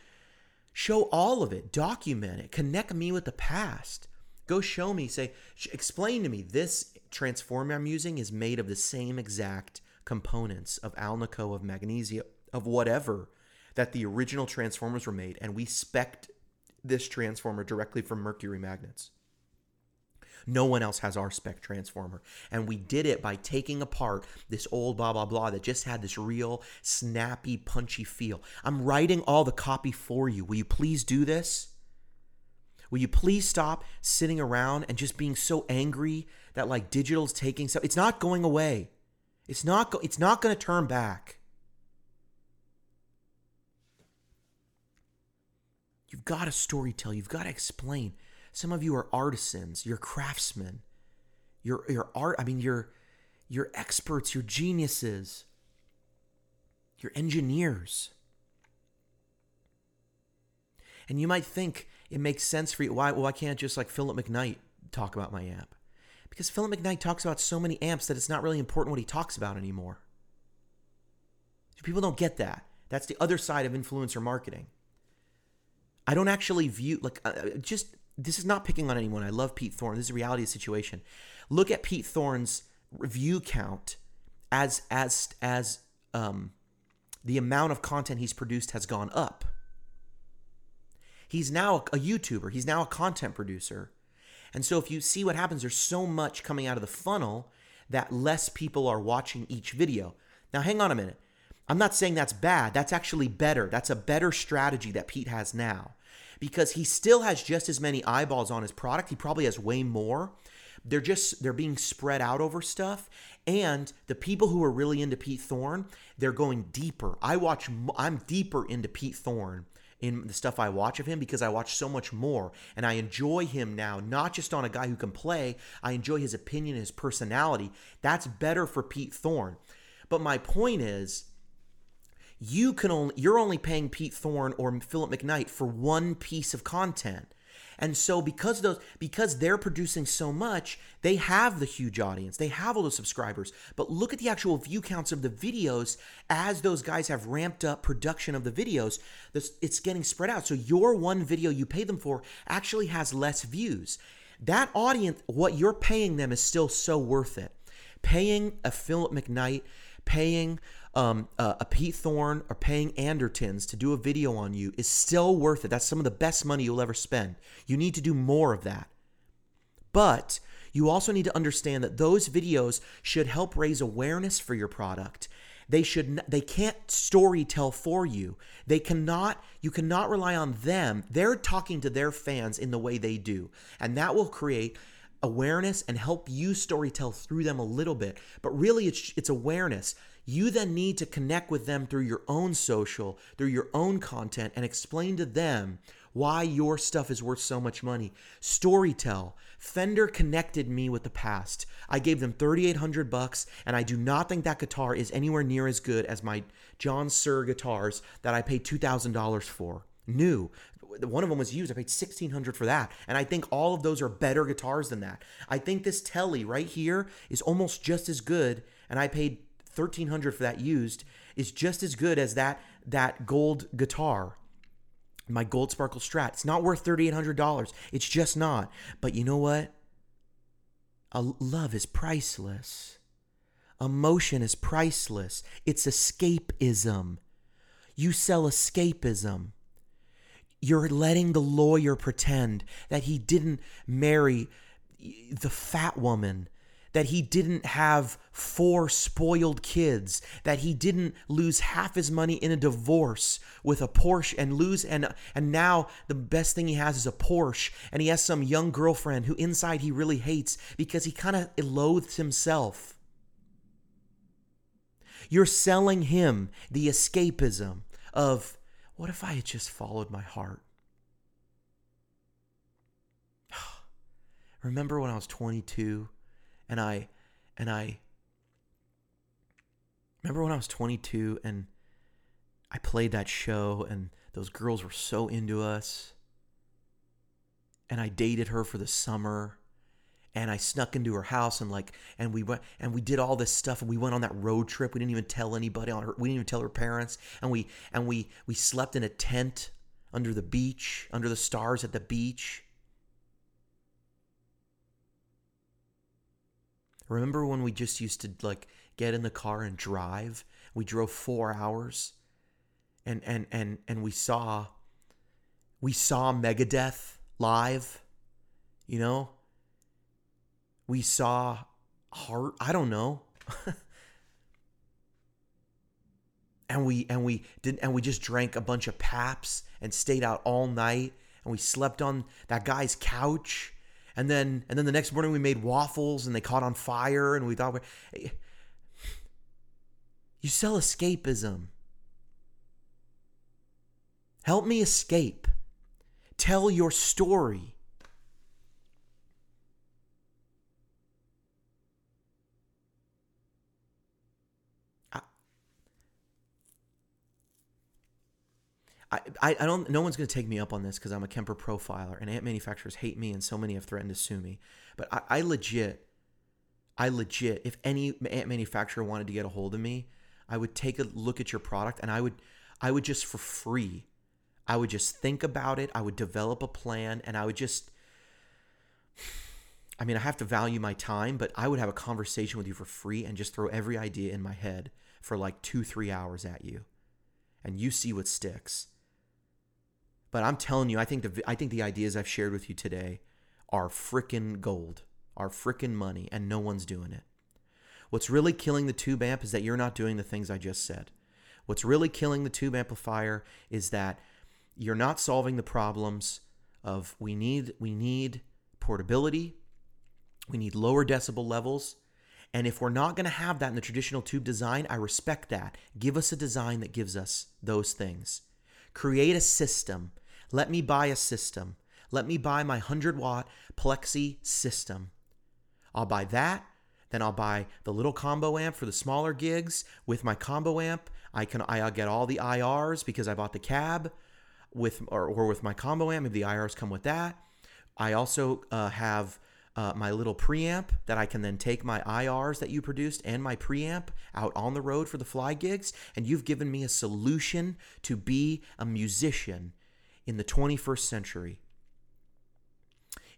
Show all of it, document it, connect me with the past. Go show me, say, explain to me this transformer I'm using is made of the same exact components of alnico, of magnesia, of whatever that the original transformers were made, and we spec this transformer directly from Mercury Magnetics. No one else has our spec transformer. And we did it by taking apart this old blah, blah, blah that just had this real snappy, punchy feel. I'm writing all the copy for you. Will you please do this? Will you please stop sitting around and just being so angry that like digital's taking so it's not going away. It's not go- it's not going to turn back. You've got to storytell, you've got to explain. Some of you are artisans, you're craftsmen. You're, you're art, I mean, you're, you're experts, you're geniuses, you're engineers. And you might think it makes sense for you. Why, well, I can't just like Philip McKnight talk about my amp? Because Philip McKnight talks about so many amps that it's not really important what he talks about anymore. People don't get that. That's the other side of influencer marketing. I don't actually view like uh, just this is not picking on anyone. I love Pete Thorn. This is a reality of the situation. Look at Pete Thorn's review count as as as um, the amount of content he's produced has gone up. He's now a YouTuber. He's now a content producer. And so if you see what happens, there's so much coming out of the funnel that less people are watching each video. Now, hang on a minute. I'm not saying that's bad. That's actually better. That's a better strategy that Pete has now because he still has just as many eyeballs on his product. He probably has way more, they're just they're being spread out over stuff and the people who are really into Pete Thorn, they're going deeper. I watch I'm deeper into Pete Thorn in the stuff I watch of him because I watch so much more and I enjoy him now, not just on a guy who can play, I enjoy his opinion, his personality. That's better for Pete Thorn. But my point is, you can only you're only paying Pete Thorn or Philip McKnight for one piece of content. And so because those because they're producing so much, they have the huge audience. They have all the subscribers. But look at the actual view counts of the videos as those guys have ramped up production of the videos. It's getting spread out. So your one video you pay them for actually has less views. That audience, what you're paying them is still so worth it. Paying a Philip McKnight paying um, uh, a Pete Thorn or paying Andertons to do a video on you is still worth it. That's some of the best money you'll ever spend. You need to do more of that. But you also need to understand that those videos should help raise awareness for your product. They should they can't story tell for you. They cannot you cannot rely on them. They're talking to their fans in the way they do. And that will create awareness and help you storytell through them a little bit. But really, it's, it's awareness. You then need to connect with them through your own social, through your own content, and explain to them why your stuff is worth so much money. Storytell. Fender connected me with the past. I gave them 3800 bucks and I do not think that guitar is anywhere near as good as my John Suhr guitars that I paid $2000 for. New one of them was used. I paid sixteen hundred for that, and I think all of those are better guitars than that. I think this Tele right here is almost just as good, and I paid thirteen hundred for that used. Is just as good as that that gold guitar. My gold sparkle strat. It's not worth thirty eight hundred dollars. It's just not. But you know what? A love is priceless. Emotion is priceless. It's escapism. You sell escapism you're letting the lawyer pretend that he didn't marry the fat woman, that he didn't have four spoiled kids, that he didn't lose half his money in a divorce with a Porsche and lose and and now the best thing he has is a Porsche and he has some young girlfriend who inside he really hates because he kind of loathes himself. You're selling him the escapism of what if I had just followed my heart? Remember when I was 22 and I and I remember when I was 22 and I played that show and those girls were so into us and I dated her for the summer and I snuck into her house and like and we went and we did all this stuff and we went on that road trip. We didn't even tell anybody on her. We didn't even tell her parents. And we and we we slept in a tent under the beach, under the stars at the beach. Remember when we just used to like get in the car and drive? We drove 4 hours and and and and we saw we saw Megadeth live, you know? we saw heart i don't know and we and we didn't and we just drank a bunch of paps and stayed out all night and we slept on that guy's couch and then and then the next morning we made waffles and they caught on fire and we thought we you sell escapism. Help me escape. Tell your story I, I, don't. No one's going to take me up on this because I'm a Kemper profiler, and amp manufacturers hate me, and so many have threatened to sue me. But I, I legit, I legit, if any amp manufacturer wanted to get a hold of me, I would take a look at your product, and I would, I would just for free, I would just think about it. I would develop a plan, and I would just. I mean, I have to value my time, but I would have a conversation with you for free and just throw every idea in my head for like two, three hours at you. And you see what sticks. But I'm telling you, I think the I think the ideas I've shared with you today are frickin' gold, are frickin' money, and no one's doing it. What's really killing the tube amp is that you're not doing the things I just said. What's really killing the tube amplifier is that you're not solving the problems of we need we need portability, We need lower decibel levels. And if we're not going to have that in the traditional tube design, I respect that. Give us a design that gives us those things. Create a system. Let me buy a system. Let me buy my 100 watt Plexi system. I'll buy that. Then I'll buy the little combo amp for the smaller gigs. With my combo amp, I can I'll get all the IRs because I bought the cab with or, or with my combo amp. If the IRs come with that, I also uh, have uh, my little preamp that I can then take my IRs that you produced and my preamp out on the road for the fly gigs. And you've given me a solution to be a musician in the 21st century.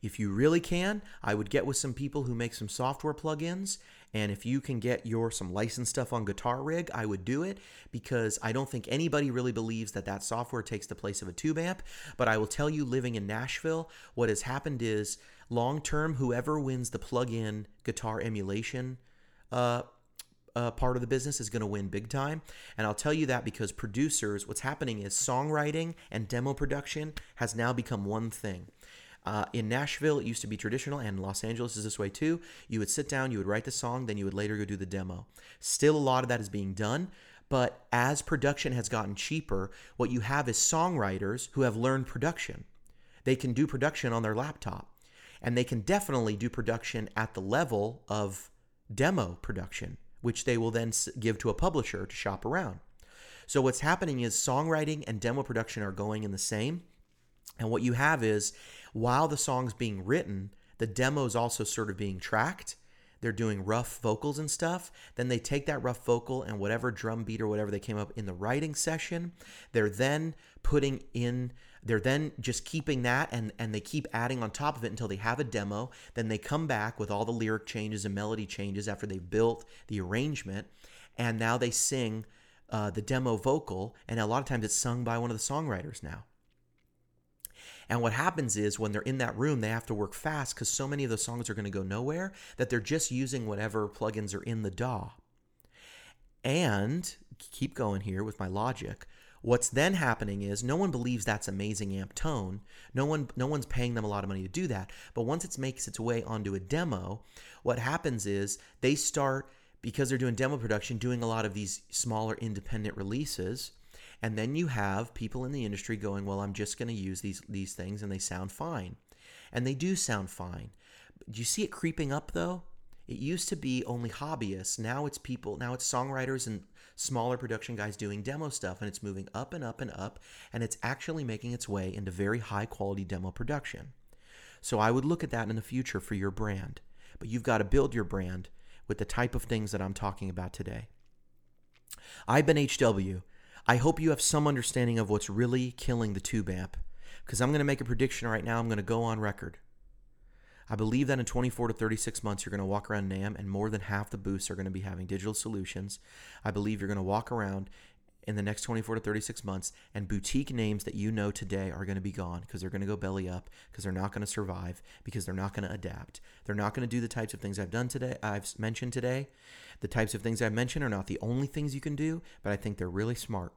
If you really can, I would get with some people who make some software plugins. And if you can get your some licensed stuff on Guitar Rig, I would do it because I don't think anybody really believes that that software takes the place of a tube amp. But I will tell you, living in Nashville, what has happened is long term, whoever wins the plug-in guitar emulation uh, uh, part of the business is going to win big time. And I'll tell you that because producers, what's happening is songwriting and demo production has now become one thing. Uh, in Nashville, it used to be traditional, and Los Angeles is this way too. You would sit down, you would write the song, then you would later go do the demo. Still, a lot of that is being done, but as production has gotten cheaper, what you have is songwriters who have learned production. They can do production on their laptop, and they can definitely do production at the level of demo production, which they will then give to a publisher to shop around. So, what's happening is songwriting and demo production are going in the same. And what you have is while the song's being written, the demo's also sort of being tracked. They're doing rough vocals and stuff. Then they take that rough vocal and whatever drum beat or whatever they came up in the writing session, they're then putting in they're then just keeping that and and they keep adding on top of it until they have a demo. Then they come back with all the lyric changes and melody changes after they've built the arrangement, and now they sing uh, the demo vocal. And a lot of times it's sung by one of the songwriters now. And what happens is when they're in that room, they have to work fast because so many of those songs are going to go nowhere that they're just using whatever plugins are in the DAW. And keep going here with my logic. What's then happening is no one believes that's amazing amp tone. No one no one's paying them a lot of money to do that. But once it makes its way onto a demo, what happens is they start because they're doing demo production doing a lot of these smaller independent releases and then you have people in the industry going, "Well, I'm just going to use these these things and they sound fine." And they do sound fine. Do you see it creeping up though? It used to be only hobbyists. Now it's people, now it's songwriters and smaller production guys doing demo stuff and it's moving up and up and up and it's actually making its way into very high quality demo production. So I would look at that in the future for your brand. But you've got to build your brand with the type of things that I'm talking about today. I've been HW I hope you have some understanding of what's really killing the tube amp. Because I'm going to make a prediction right now. I'm going to go on record. I believe that in 24 to 36 months, you're going to walk around NAMM and more than half the booths are going to be having digital solutions. I believe you're going to walk around in the next 24 to 36 months and boutique names that you know today are going to be gone because they're going to go belly up because they're not going to survive because they're not going to adapt. They're not going to do the types of things i've done today i've mentioned today. The types of things i've mentioned are not the only things you can do but i think they're really smart.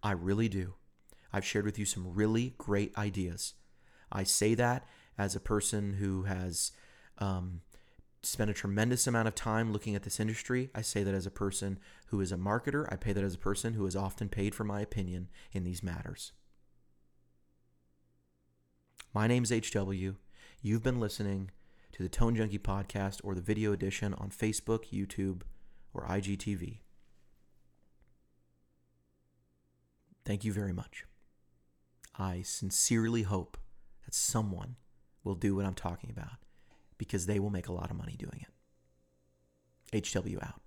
I really do. I've shared with you some really great ideas. I say that as a person who has um, spent a tremendous amount of time looking at this industry. I say that as a person who is a marketer. I pay that as a person who is often paid for my opinion in these matters. My name is HW. You've been listening to the Tone Junkie podcast or the video edition on Facebook, YouTube, or IGTV. Thank you very much. I sincerely hope that someone will do what I'm talking about because they will make a lot of money doing it. HW out.